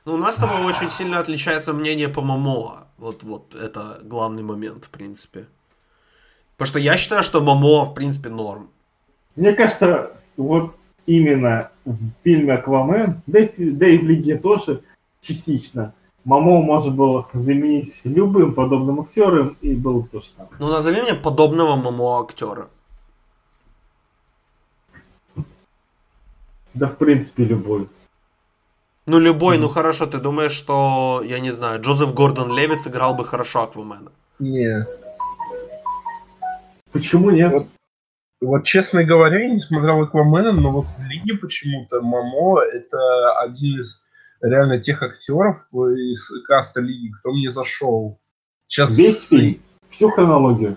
Ну, у нас с тобой очень сильно отличается мнение по Мамоа. Вот, вот, это главный момент, в принципе. Потому что я считаю, что Мамоа, в принципе, норм. Мне кажется, вот именно в фильме «Аквамен», да и, да и в «Лиге» тоже частично, Мамо можно было заменить любым подобным актером, и было бы то же самое. Ну, назови мне подобного Мамо актера. Да, в принципе, любой. Ну, любой, mm-hmm. ну хорошо, ты думаешь, что, я не знаю, Джозеф Гордон Левиц играл бы хорошо Аквамена? Не. Почему нет? Вот, вот, честно говоря, я не смотрел Аквамена, но вот в Лиге почему-то Мамо это один из реально тех актеров из каста Лиги, кто мне зашел. Сейчас... Весь фильм? Всю хронологию?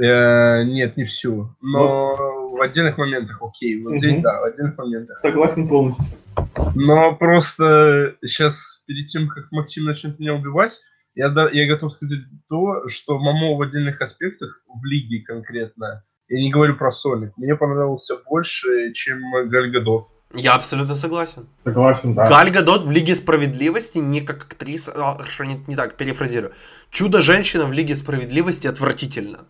Э, нет, не всю. Но вот. в отдельных моментах окей. Вот угу. здесь да, в отдельных моментах. Согласен полностью. Но просто сейчас, перед тем, как Максим начнет меня убивать, я, да, я готов сказать то, что Мамо в отдельных аспектах, в лиге конкретно, я не говорю про Соник, мне понравился больше, чем Гальгадот. Я абсолютно согласен. Согласен, да. Галь Гадот в Лиге Справедливости не как актриса, а, не, не так, перефразирую. Чудо-женщина в Лиге Справедливости отвратительно.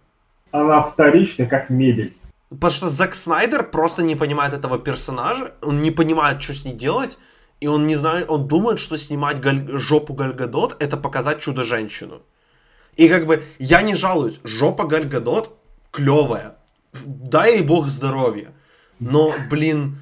Она вторичная, как мебель. Потому что Зак Снайдер просто не понимает этого персонажа, он не понимает, что с ней делать, и он не знает, он думает, что снимать Галь, жопу Гальгадот это показать чудо-женщину. И как бы я не жалуюсь, жопа Гальгадот клевая, дай ей бог здоровья. Но, блин,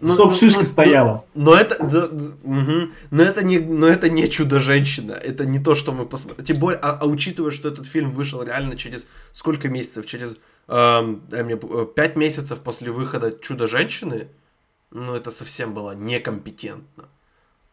ну, Чтоб шишка ну, стояла. Но, но это, да, угу, но это не, но это не чудо-женщина. Это не то, что мы посмотрим. Тем более, а, а учитывая, что этот фильм вышел реально через сколько месяцев? Через эм, мне, 5 месяцев после выхода Чудо-женщины, ну это совсем было некомпетентно.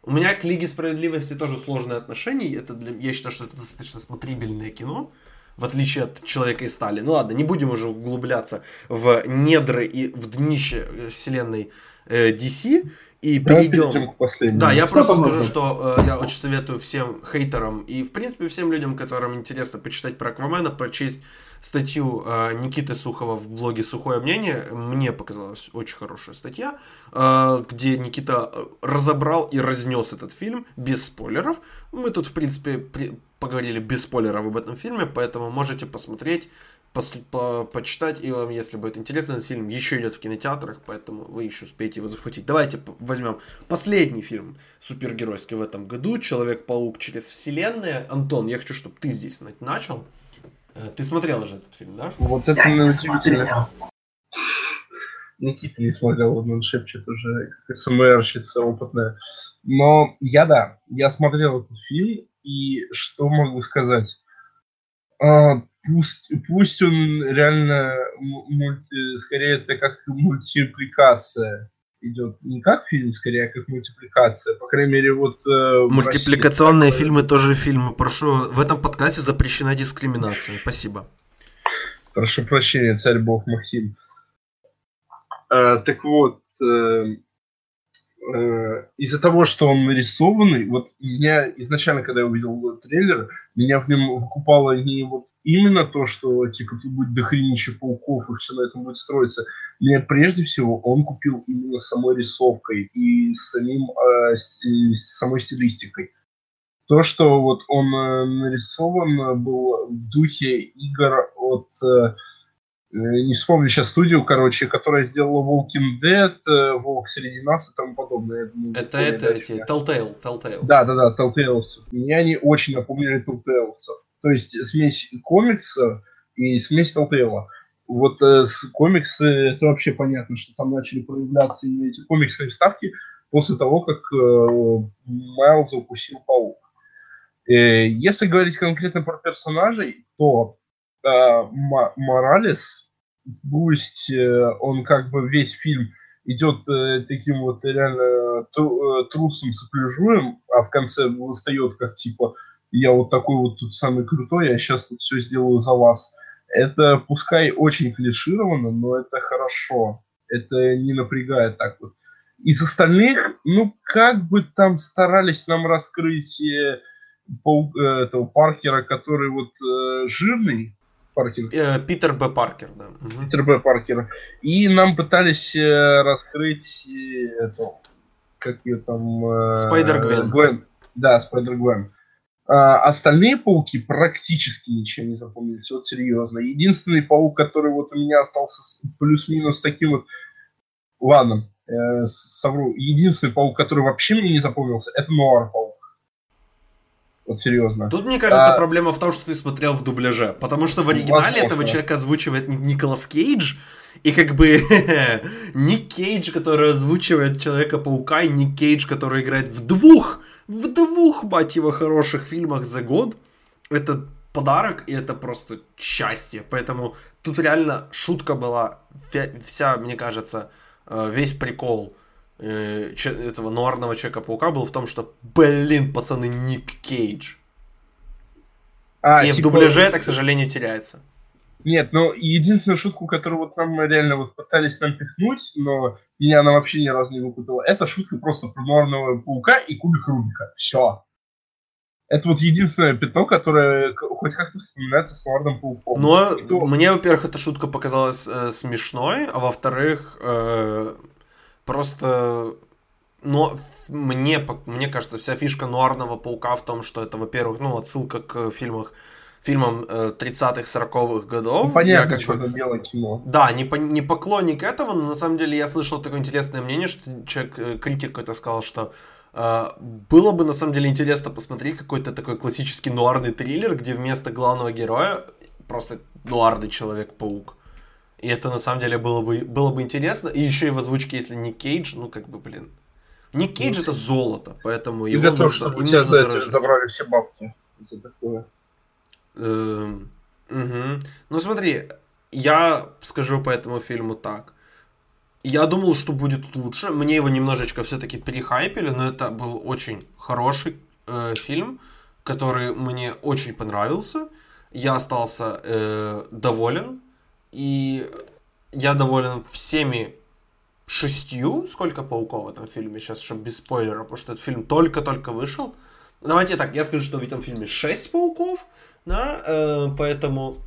У меня к Лиге Справедливости тоже сложные отношения. Это для, я считаю, что это достаточно смотрибельное кино в отличие от Человека из стали. Ну ладно, не будем уже углубляться в недры и в днище вселенной э, DC. И перейдем... к последнему. Да, я Что просто скажу, что э, я очень советую всем хейтерам и, в принципе, всем людям, которым интересно почитать про Аквамена, прочесть статью э, Никиты Сухова в блоге «Сухое мнение». Мне показалась очень хорошая статья, э, где Никита э, разобрал и разнес этот фильм без спойлеров. Мы тут, в принципе, при, поговорили без спойлеров об этом фильме, поэтому можете посмотреть, пос, по, почитать, и вам, если будет интересно, этот фильм еще идет в кинотеатрах, поэтому вы еще успеете его захватить. Давайте возьмем последний фильм супергеройский в этом году, «Человек-паук через вселенные». Антон, я хочу, чтобы ты здесь начал. Э, ты смотрел уже этот фильм, да? Вот это удивительно. Никита не смотрел, он шепчет уже, как СМРщица опытная. Но я, да, я смотрел этот фильм, и что могу сказать? А, пусть, пусть он реально мульти, скорее это как мультипликация идет не как фильм, скорее, а как мультипликация. По крайней мере, вот... Э, Мультипликационные России, фильмы тоже фильмы. Прошу, в этом подкасте запрещена дискриминация. Спасибо. Прошу прощения, царь бог Максим. Э, так вот, э, э, из-за того, что он нарисованный, вот меня изначально, когда я увидел трейлер, меня в нем выкупало не вот именно то, что типа тут будет дохренище пауков и все на этом будет строиться. Нет, прежде всего, он купил именно самой рисовкой и самим, э, самой стилистикой. То, что вот он э, нарисован был в духе игр от э, не вспомню сейчас студию, короче, которая сделала Walking Dead, э, Волк среди нас и тому подобное. Думаю, это это эти Telltale, Telltale. Да, да, да, Telltale. Мне они очень напомнили Telltale. То есть смесь комикса и смесь Telltale. Вот э, с комиксы, это вообще понятно, что там начали проявляться именно эти комиксные вставки после того, как э, Майлза укусил паук. Э, если говорить конкретно про персонажей, то э, Моралес, пусть э, он как бы весь фильм идет э, таким вот реально тру, э, трусом сопляжуем, а в конце восстает как типа я вот такой вот тут самый крутой, я сейчас тут все сделаю за вас. Это пускай очень клишировано, но это хорошо. Это не напрягает так вот. Из остальных, ну, как бы там старались нам раскрыть э, э, этого Паркера, который вот э, жирный, Паркер. Э, Питер Б. Паркер, да. Питер Б. Паркер. И нам пытались э, раскрыть э, эту, как ее там... Spider Gwen. Гвен. Да, Spider Gwen. А, остальные пауки практически ничего не запомнились, вот серьезно. Единственный паук, который вот у меня остался плюс-минус таким вот... Ладно, э, совру. Единственный паук, который вообще мне не запомнился, это Нуар паук. Вот серьезно. Тут, мне кажется, а... проблема в том, что ты смотрел в дубляже. Потому что в оригинале Возможно. этого человека озвучивает Николас Кейдж. И как бы [LAUGHS] Ник Кейдж, который озвучивает Человека-паука, и Ник Кейдж, который играет в двух, в двух, мать его, хороших фильмах за год. Это подарок, и это просто счастье. Поэтому тут реально шутка была вся, мне кажется, э, весь прикол этого нуарного Человека-паука был в том, что, блин, пацаны, Ник Кейдж. А, и типа... в дубляже это, к сожалению, теряется. Нет, ну единственную шутку, которую вот нам реально вот пытались нам пихнуть, но меня она вообще ни разу не выкупила, это шутка просто про нуарного паука и кубик Рубика. Все. Это вот единственное пятно, которое хоть как-то вспоминается с Нуарным пауком. Но то... мне, во-первых, эта шутка показалась э, смешной, а во-вторых, э, просто но мне, мне кажется, вся фишка нуарного паука в том, что это, во-первых, ну, отсылка к фильмах фильмам 30-х, 40-х годов. Ну, понятно, я, как что бы, это белое кино. Да, не, не поклонник этого, но на самом деле я слышал такое интересное мнение, что человек, э, критик какой-то сказал, что э, было бы на самом деле интересно посмотреть какой-то такой классический нуарный триллер, где вместо главного героя просто нуарный Человек-паук. И это на самом деле было бы, было бы интересно. И еще и в озвучке, если не Кейдж, ну как бы, блин. Не Кейдж это золото, поэтому его готов, нужно, чтобы тебя за это забрали все бабки за такое. Эм, угу. Ну смотри, я скажу по этому фильму так. Я думал, что будет лучше. Мне его немножечко все-таки перехайпили, но это был очень хороший э, фильм, который мне очень понравился. Я остался э, доволен. И я доволен всеми шестью, сколько пауков в этом фильме, сейчас, чтобы без спойлера, потому что этот фильм только-только вышел. Давайте так, я скажу, что в этом фильме шесть пауков, да, э, поэтому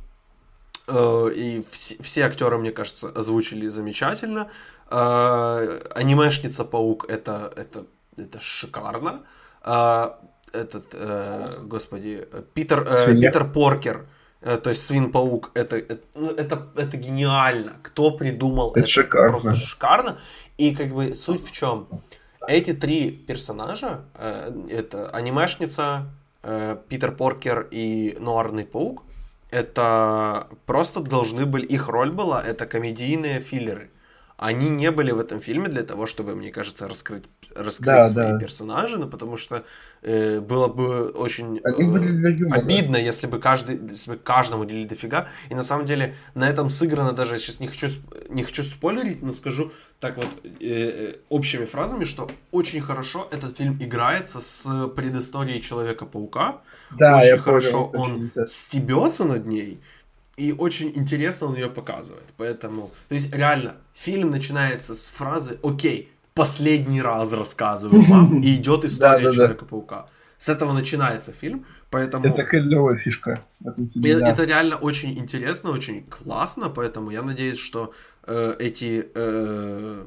э, и все, все актеры, мне кажется, озвучили замечательно. Э, анимешница Паук это, это, это шикарно. Э, этот, э, господи, Питер, э, Питер Поркер, э, то есть Свин Паук, это, это, ну, это, это гениально. Кто придумал это? Это шикарно. Просто шикарно. И как бы суть в чем? Эти три персонажа, э, это анимешница, Э, Питер Поркер и Нуарный Паук, это просто должны были, их роль была, это комедийные филлеры. Они не были в этом фильме для того, чтобы, мне кажется, раскрыть, раскрыть да, свои да. персонажи, ну, потому что э, было бы очень э, обидно, если бы каждый, если бы каждому делили дофига. И на самом деле на этом сыграно даже, сейчас не хочу, не хочу спойлерить, но скажу, так вот э, э, общими фразами, что очень хорошо этот фильм играется с предысторией Человека-паука. Да, очень я хорошо понял, он очень стебется над ней. И очень интересно он ее показывает. Поэтому, то есть реально, фильм начинается с фразы «Окей, последний раз рассказываю вам», [LAUGHS] и идет история Человека-паука. С этого начинается фильм, поэтому... Это клевая фишка. Это, это реально очень интересно, очень классно, поэтому я надеюсь, что э, эти э,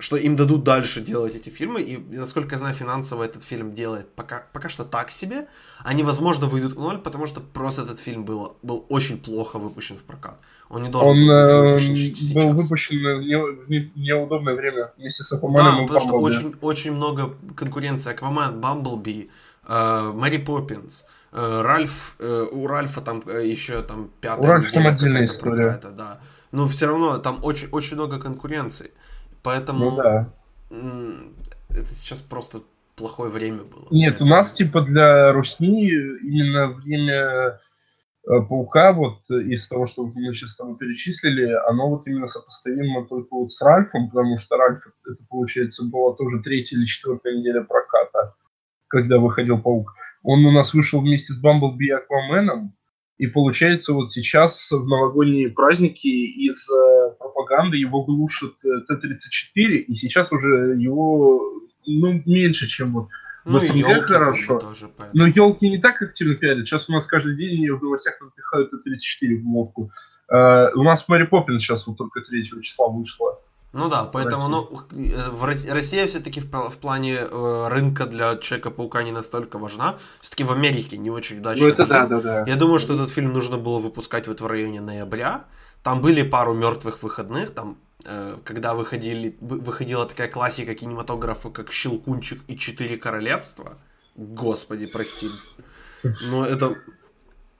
что им дадут дальше делать эти фильмы, и, насколько я знаю, финансово этот фильм делает пока, пока что так себе. Они, возможно, выйдут в ноль, потому что просто этот фильм был, был очень плохо выпущен в прокат. Он не должен Он был э, быть выпущен сейчас. был выпущен в неудобное время вместе с Да, Акваменом и потому что очень, очень много конкуренции. Аквамен, Бамблби, э, Мэри Поппинс, э, Ральф, э, у Ральфа там еще там пятая У Ральфа там отдельная история. да. Но все равно там очень, очень много конкуренции. Поэтому Ну да. это сейчас просто плохое время было. Нет, у нас типа для Русни именно время э, Паука, вот из того, что мы сейчас тобой перечислили, оно вот именно сопоставимо только вот с Ральфом, потому что Ральф, это получается, была тоже третья или четвертая неделя проката, когда выходил Паук. Он у нас вышел вместе с Бамблби и Акваменом, и получается вот сейчас в новогодние праздники из э, пропаганды его глушат э, Т-34, и сейчас уже его ну, меньше, чем вот ну, в СНГ хорошо. тоже, поэтому. но елки не так активно пиарят. Сейчас у нас каждый день в новостях напихают Т-34 в лодку. Э, у нас Мэри Поппинс сейчас вот только 3 числа вышла. Ну да, поэтому России. ну, э, в Рос- Россия все-таки в, в плане э, рынка для Человека-паука не настолько важна. Все-таки в Америке не очень удачно. Ну, да, да. Я думаю, что этот фильм нужно было выпускать вот в районе ноября. Там были пару мертвых выходных, там, э, когда выходили, вы- выходила такая классика кинематографа, как «Щелкунчик» и «Четыре королевства». Господи, прости. Но это...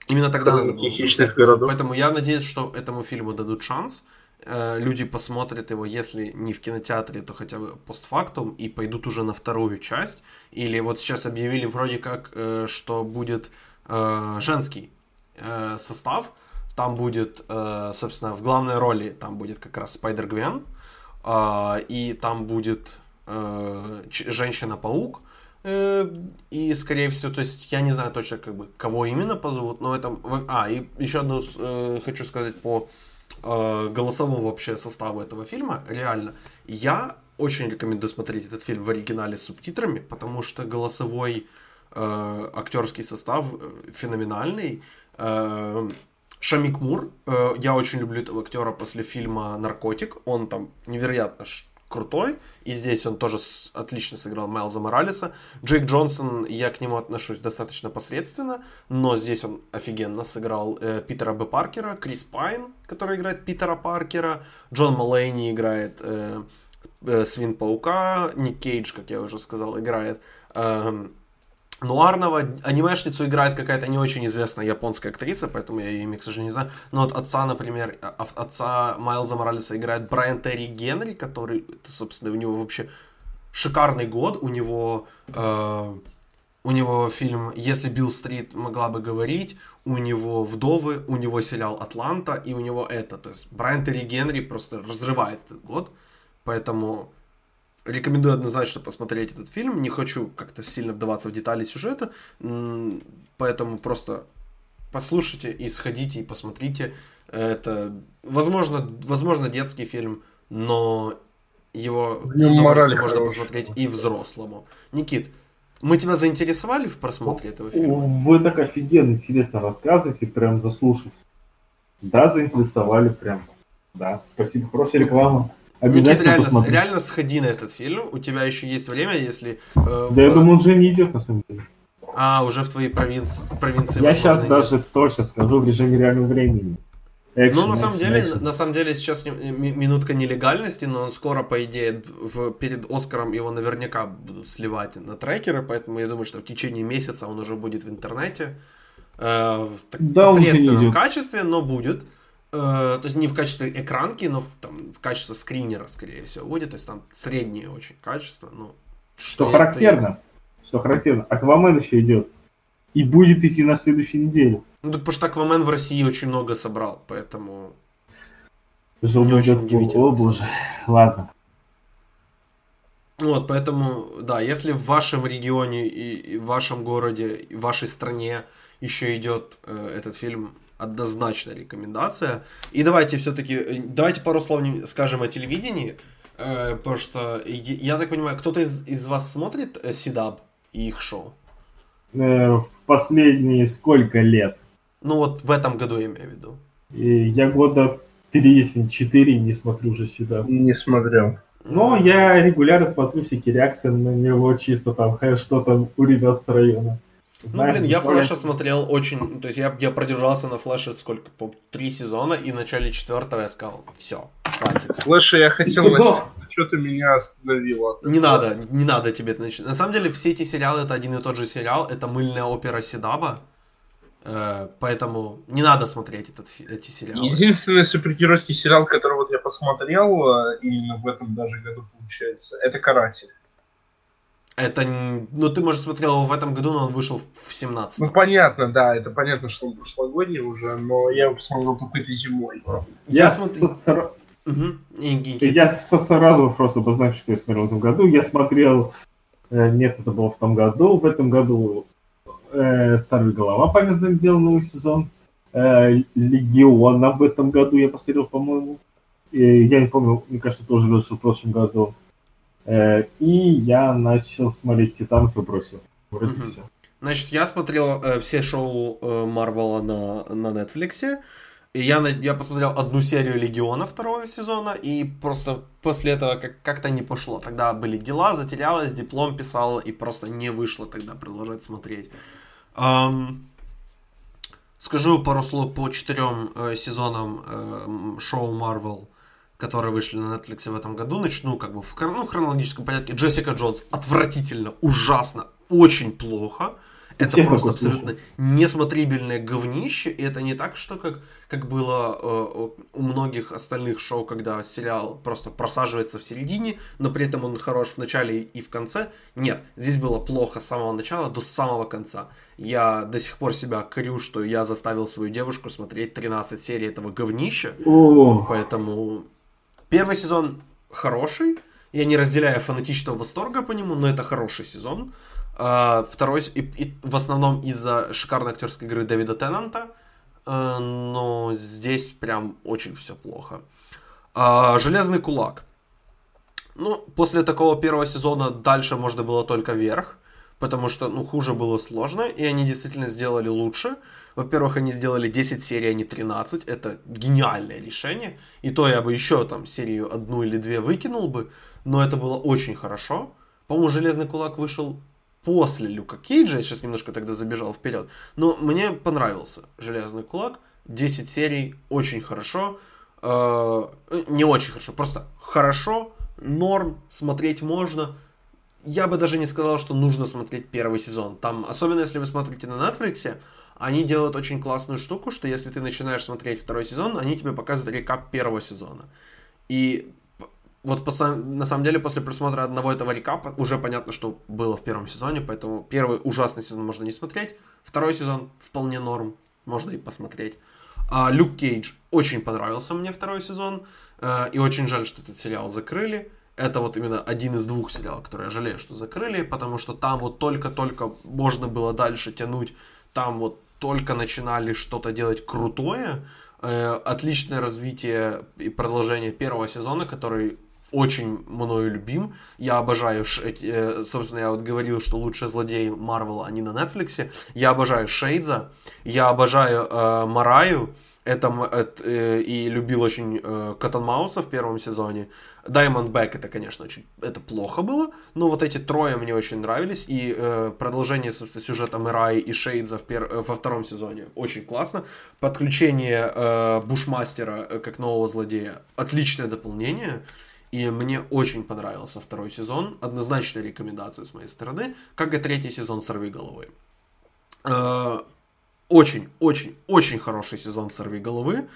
Именно тогда надо было Хищных городов. Поэтому я надеюсь, что этому фильму дадут шанс. Э, Люди посмотрят его, если не в кинотеатре, то хотя бы постфактум, и пойдут уже на вторую часть. Или вот сейчас объявили вроде как, э, что будет э, женский э, состав. Там будет, э, собственно, в главной роли там будет как раз Спайдер Гвен. И там будет э, Женщина-паук. Э, И, скорее всего, то есть я не знаю точно, как бы, кого именно позовут, но это... А, и еще одну э, хочу сказать по э, голосовому вообще составу этого фильма. Реально, я очень рекомендую смотреть этот фильм в оригинале с субтитрами, потому что голосовой э, актерский состав э, феноменальный. Э, Шамик Мур, э, я очень люблю этого актера после фильма «Наркотик», он там невероятно крутой, и здесь он тоже отлично сыграл Майлза Моралеса. Джейк Джонсон, я к нему отношусь достаточно посредственно, но здесь он офигенно сыграл э, Питера Б. Паркера, Крис Пайн, который играет Питера Паркера, Джон Малейни играет э, э, Свин Паука, Ник Кейдж, как я уже сказал, играет эм, Нуарного анимешницу играет какая-то не очень известная японская актриса, поэтому я ее имя, к сожалению, не знаю. Но вот отца, например, а- отца Майлза Моралеса играет Брайан Терри Генри, который, это, собственно, у него вообще шикарный год. У него, э, у него фильм «Если Билл Стрит могла бы говорить», у него «Вдовы», у него сериал «Атланта» и у него это. То есть Брайан Терри Генри просто разрывает этот год. Поэтому Рекомендую однозначно посмотреть этот фильм. Не хочу как-то сильно вдаваться в детали сюжета, поэтому просто послушайте и сходите и посмотрите. Это, возможно, возможно детский фильм, но его мораль можно хорошая. посмотреть и взрослому. Никит, мы тебя заинтересовали в просмотре этого фильма? Вы так офигенно интересно рассказываете, прям заслушался. Да, заинтересовали прям. Да, спасибо, хорошая реклама. Никит, Обязательно реально, посмотрю. реально сходи на этот фильм. У тебя еще есть время, если... э, Да я в- думаю, он же не идет на самом деле. А, уже в твоей провинции, провинции Я сейчас идет. даже точно скажу в режиме реального времени. Экшен, Ну, на самом экшен, деле, экшен. на самом деле сейчас минутка нелегальности, но он скоро, по идее, в, перед Оскаром его наверняка будут сливать на трекеры, поэтому я думаю, что в течение месяца он уже будет в интернете э, в так- Да, посредственном качестве, но будет. Э, то есть не в качестве экранки, но в, там, в качестве скринера, скорее всего, будет. То есть там среднее очень качество. Ну, Что есть, то характерно, есть. что характерно, Аквамен еще идет. И будет идти на следующей неделе. Ну, так потому что Аквамен в России очень много собрал, поэтому... Не очень удивительно, О боже, ладно. Вот, поэтому, да, если в вашем регионе и, и в вашем городе, и в вашей стране еще идет э, этот фильм, однозначно рекомендация. И давайте все-таки, давайте пару слов не- скажем о телевидении, э, потому что, я, так понимаю, кто-то из, из вас смотрит э, Сидаб и их шоу? Э, в последние сколько лет? Ну вот в этом году я имею в виду. И я года три, если не четыре не смотрю уже сюда. Не смотрел. Но я регулярно смотрю всякие реакции на него, чисто там, [LAUGHS] что там у ребят с района. Ну, блин, я Флэша смотрел очень... То есть я, я продержался на Флэше сколько, по три сезона, и в начале четвертого я сказал, все, хватит. Флэша я хотел начать, что-то меня остановило. Не надо, не надо тебе это начинать. На самом деле, все эти сериалы, это один и тот же сериал, это мыльная опера Сидаба. Э, поэтому не надо смотреть этот, эти сериалы. Единственный супергеройский сериал, который вот я посмотрел, э, именно в этом даже году получается, это «Каратель». Это, ну, ты, может, смотрел его в этом году, но он вышел в 17 Ну, понятно, да, это понятно, что он прошлогодний уже, но я его посмотрел только этой зимой. Я, я смотрел... Угу. Я сразу просто обозначу, что я смотрел в этом году. Я смотрел... Э, нет, это было в том году. В этом году э, «Сорви голова», понятное дело, новый сезон. Э, «Легион» в этом году я посмотрел, по-моему. И, я не помню, мне кажется, тоже вышел в прошлом году. Э, и я начал смотреть «Титанов» и бросил. Вроде угу. все. Значит, я смотрел э, все шоу э, Марвела на, на Netflix. И я, я посмотрел одну серию Легиона второго сезона, и просто после этого как- как-то не пошло. Тогда были дела, затерялась, диплом писала, и просто не вышло тогда продолжать смотреть. Um, скажу пару слов по четырем э, сезонам э, шоу Marvel, которые вышли на Netflix в этом году. Начну как бы в ну, хронологическом порядке. Джессика Джонс отвратительно, ужасно, очень плохо. Это Всем просто абсолютно несмотрибельное говнище, и это не так, что как, как было э, у многих остальных шоу, когда сериал просто просаживается в середине, но при этом он хорош в начале и в конце. Нет, здесь было плохо с самого начала до самого конца. Я до сих пор себя корю, что я заставил свою девушку смотреть 13 серий этого говнища, О. поэтому первый сезон хороший, я не разделяю фанатичного восторга по нему, но это хороший сезон. Uh, второй, и, и в основном из-за шикарной актерской игры Дэвида Теннанта, uh, но здесь прям очень все плохо. Uh, Железный кулак. Ну, после такого первого сезона дальше можно было только вверх, потому что, ну, хуже было сложно, и они действительно сделали лучше. Во-первых, они сделали 10 серий, а не 13, это гениальное решение, и то я бы еще там серию одну или две выкинул бы, но это было очень хорошо. По-моему, Железный кулак вышел после Люка Кейджа, я сейчас немножко тогда забежал вперед, но мне понравился Железный Кулак, 10 серий, очень хорошо, э, не очень хорошо, просто хорошо, норм, смотреть можно, я бы даже не сказал, что нужно смотреть первый сезон. Там, особенно если вы смотрите на Netflix, они делают очень классную штуку, что если ты начинаешь смотреть второй сезон, они тебе показывают рекап первого сезона. И вот по, на самом деле после просмотра одного этого рекапа уже понятно, что было в первом сезоне, поэтому первый ужасный сезон можно не смотреть, второй сезон вполне норм, можно и посмотреть. А, Люк Кейдж очень понравился мне второй сезон, э, и очень жаль, что этот сериал закрыли. Это вот именно один из двух сериалов, которые я жалею, что закрыли, потому что там вот только-только можно было дальше тянуть, там вот только начинали что-то делать крутое, э, отличное развитие и продолжение первого сезона, который очень мною любим. Я обожаю, э, собственно, я вот говорил, что лучшие злодеи Марвела, они на Netflix. Я обожаю Шейдза, я обожаю э, Мараю, это, э, и любил очень э, Коттон Мауса в первом сезоне. Diamond Back это, конечно, очень это плохо было, но вот эти трое мне очень нравились, и э, продолжение, собственно, сюжета Мираи и Шейдза в пер, э, во втором сезоне очень классно. Подключение э, Бушмастера э, как нового злодея отличное дополнение. И мне очень понравился второй сезон. Однозначная рекомендация с моей стороны. Как и третий сезон «Сорви головы». Очень, очень, очень хороший сезон «Сорви головы». Э,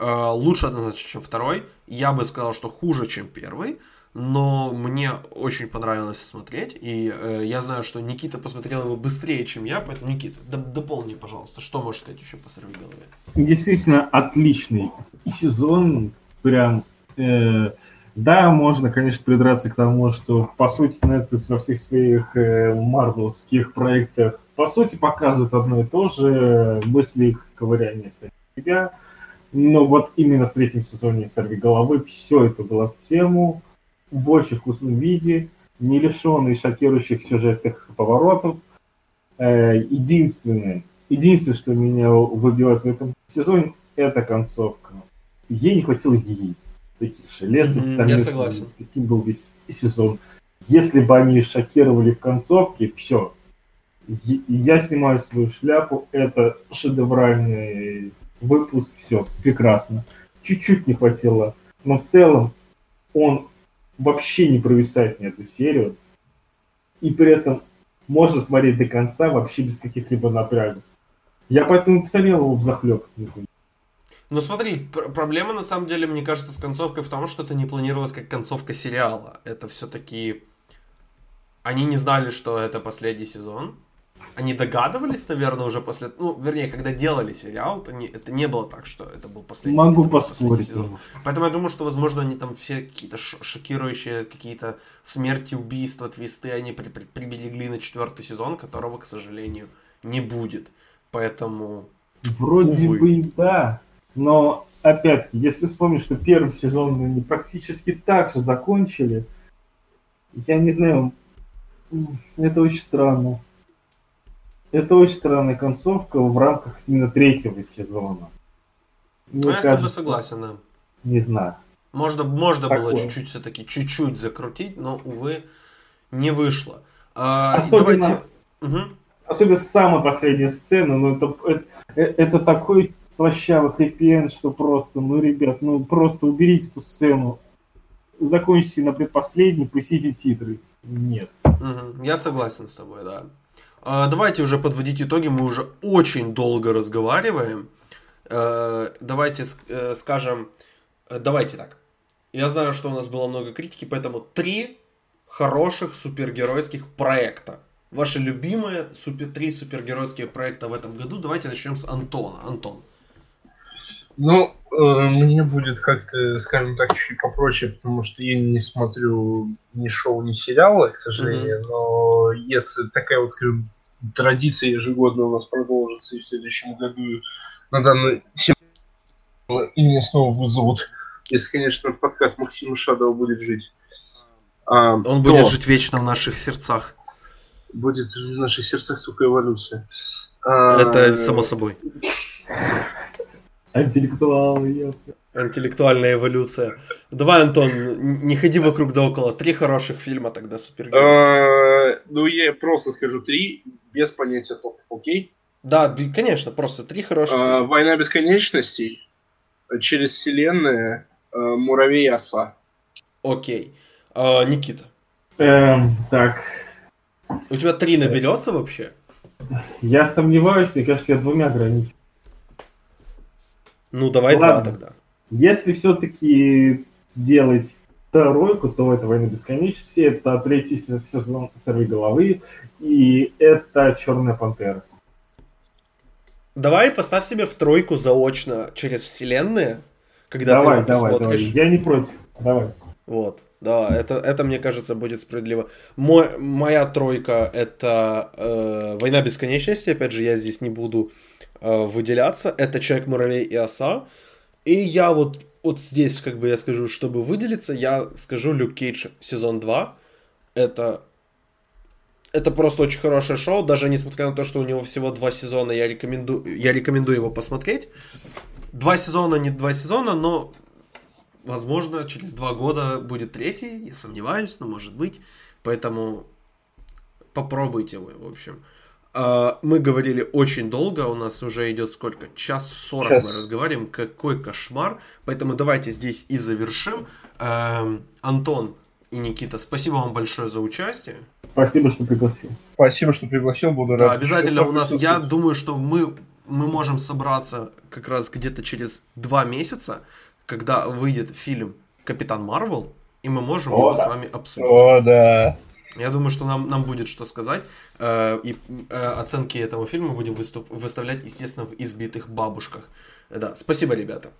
лучше однозначно, чем второй. Я бы сказал, что хуже, чем первый. Но мне очень понравилось смотреть. И э, я знаю, что Никита посмотрел его быстрее, чем я. Поэтому, Никита, дополни, пожалуйста, что можешь сказать еще по «Сорви голове». Действительно отличный сезон. Прям... Э, да, можно, конечно, придраться к тому, что, по сути, Netflix во всех своих э, проектах, по сути, показывает одно и то же, мысли их ковыряние себя. Но вот именно в третьем сезоне «Сорви головы» все это было в тему, в очень вкусном виде, не лишенный шокирующих сюжетных поворотов. Э, единственное, единственное, что меня выбивает в этом сезоне, это концовка. Ей не хватило яиц. таких железных mm-hmm, Я согласен. Каким был весь сезон. Если бы они шокировали в концовке, все. Я снимаю свою шляпу, это шедевральный выпуск, все, прекрасно. Чуть-чуть не хватило, но в целом он вообще не провисает ни эту серию. И при этом можно смотреть до конца вообще без каких-либо напрягов. Я поэтому посмотрел его в захлеб. Ну смотри, пр- проблема на самом деле, мне кажется, с концовкой в том, что это не планировалось как концовка сериала. Это все-таки... Они не знали, что это последний сезон. Они догадывались, наверное, уже после... Ну, вернее, когда делали сериал, это не, это не было так, что это был последний, Могу поспорить. сезон. Поэтому я думаю, что, возможно, они там все какие-то шокирующие, какие-то смерти, убийства, твисты, они при при приберегли на четвертый сезон, которого, к сожалению, не будет. Поэтому... Вроде увы. бы да, но опять-таки, если вспомнить, что первый сезон они практически так же закончили, я не знаю, это очень странно. Это очень странная концовка в рамках именно третьего сезона. Мне ну, я кажется, с тобой согласен, да. Не знаю. Можно, можно было чуть-чуть все-таки, чуть-чуть закрутить, но, увы, не вышло. А, особенно, давайте... угу. особенно самая последняя сцена, ну это, это, э, это такой слащавый хэппи что просто, ну, ребят, ну просто уберите эту сцену, закончите на предпоследней, пустите титры. Нет. Угу. Я согласен с тобой, да. А, давайте уже подводить итоги, мы уже очень долго разговариваем. А, давайте э, скажем, э, давайте так. Я знаю, что у нас было много критики, поэтому три хороших супергеройских проекта. Ваши любимые супер, три супергеройские проекта в этом году. Давайте начнем с Антона. Антон. Ну, э, мне будет как-то, скажем так, чуть-чуть попроще, потому что я не смотрю ни шоу, ни сериалы, к сожалению. Mm-hmm. Но если такая вот, скажем, традиция ежегодно у нас продолжится и в следующем году на тему и меня снова вызовут, если, конечно, подкаст Максима Шадова будет жить. А, Он будет то жить вечно в наших сердцах. Будет в наших сердцах только эволюция. А, Это само собой. Интеллектуал, Интеллектуальная эволюция. Давай, Антон, не ходи вокруг да около. Три хороших фильма тогда супергеройских. А, ну, я просто скажу три без понятия топ, окей? Да, конечно, просто три хороших. А, Война бесконечностей, через вселенные, а, муравей и оса. Окей. А, Никита. Эм, так. У тебя три наберется вообще? Я сомневаюсь, мне кажется, я двумя ограничен. Ну, давай Ладно. два тогда. Если все-таки делать тройку, то это «Война бесконечности», это третий сезон «Сорви головы», и это «Черная пантера». Давай поставь себе в тройку заочно через вселенные, когда давай, ты давай, посмотришь. Давай. Я не против. Давай. Вот, да, это, это мне кажется будет справедливо. Мой, моя тройка это э, Война бесконечности. Опять же, я здесь не буду э, выделяться. Это Человек муравей и оса. И я вот вот здесь, как бы я скажу, чтобы выделиться, я скажу Люк Кейдж сезон 2. Это это просто очень хорошее шоу, даже несмотря на то, что у него всего два сезона, я рекомендую, я рекомендую его посмотреть. Два сезона, не два сезона, но, возможно, через два года будет третий, я сомневаюсь, но может быть. Поэтому попробуйте его, в общем. А, мы говорили очень долго, у нас уже идет сколько? Час сорок мы разговариваем, какой кошмар. Поэтому давайте здесь и завершим. Эм, Антон и Никита, спасибо вам большое за участие. Спасибо, что пригласил. Спасибо, что пригласил, буду рад. Да, обязательно у нас, я думаю, что мы, мы можем собраться как раз где-то через два месяца, когда выйдет фильм «Капитан Марвел», и мы можем О, его да. с вами обсудить. О, да. Я думаю, что нам, нам будет что сказать. Э, и э, оценки этому фильма будем выступ, выставлять, естественно, в избитых бабушках. Да, спасибо, ребята.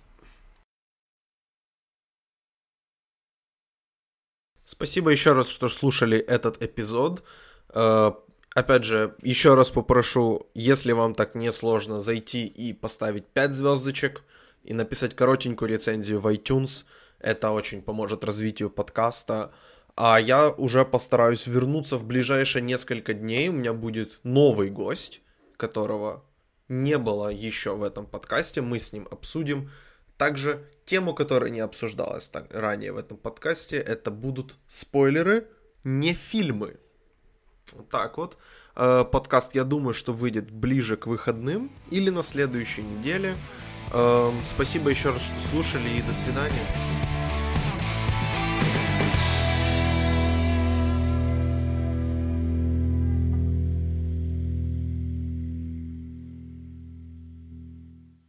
Спасибо еще раз, что слушали этот эпизод. Э, опять же, еще раз попрошу, если вам так не сложно, зайти и поставить 5 звездочек и написать коротенькую рецензию в iTunes. Это очень поможет развитию подкаста. А я уже постараюсь вернуться в ближайшие несколько дней. У меня будет новый гость, которого не было еще в этом подкасте. Мы с ним обсудим Также тему, которая не обсуждалась так ранее в этом подкасте, это будут спойлеры, не фильмы. Вот так вот. Э, подкаст, я думаю, что выйдет ближе к выходным или на следующей неделе. Э, спасибо еще раз, что слушали и до свидания.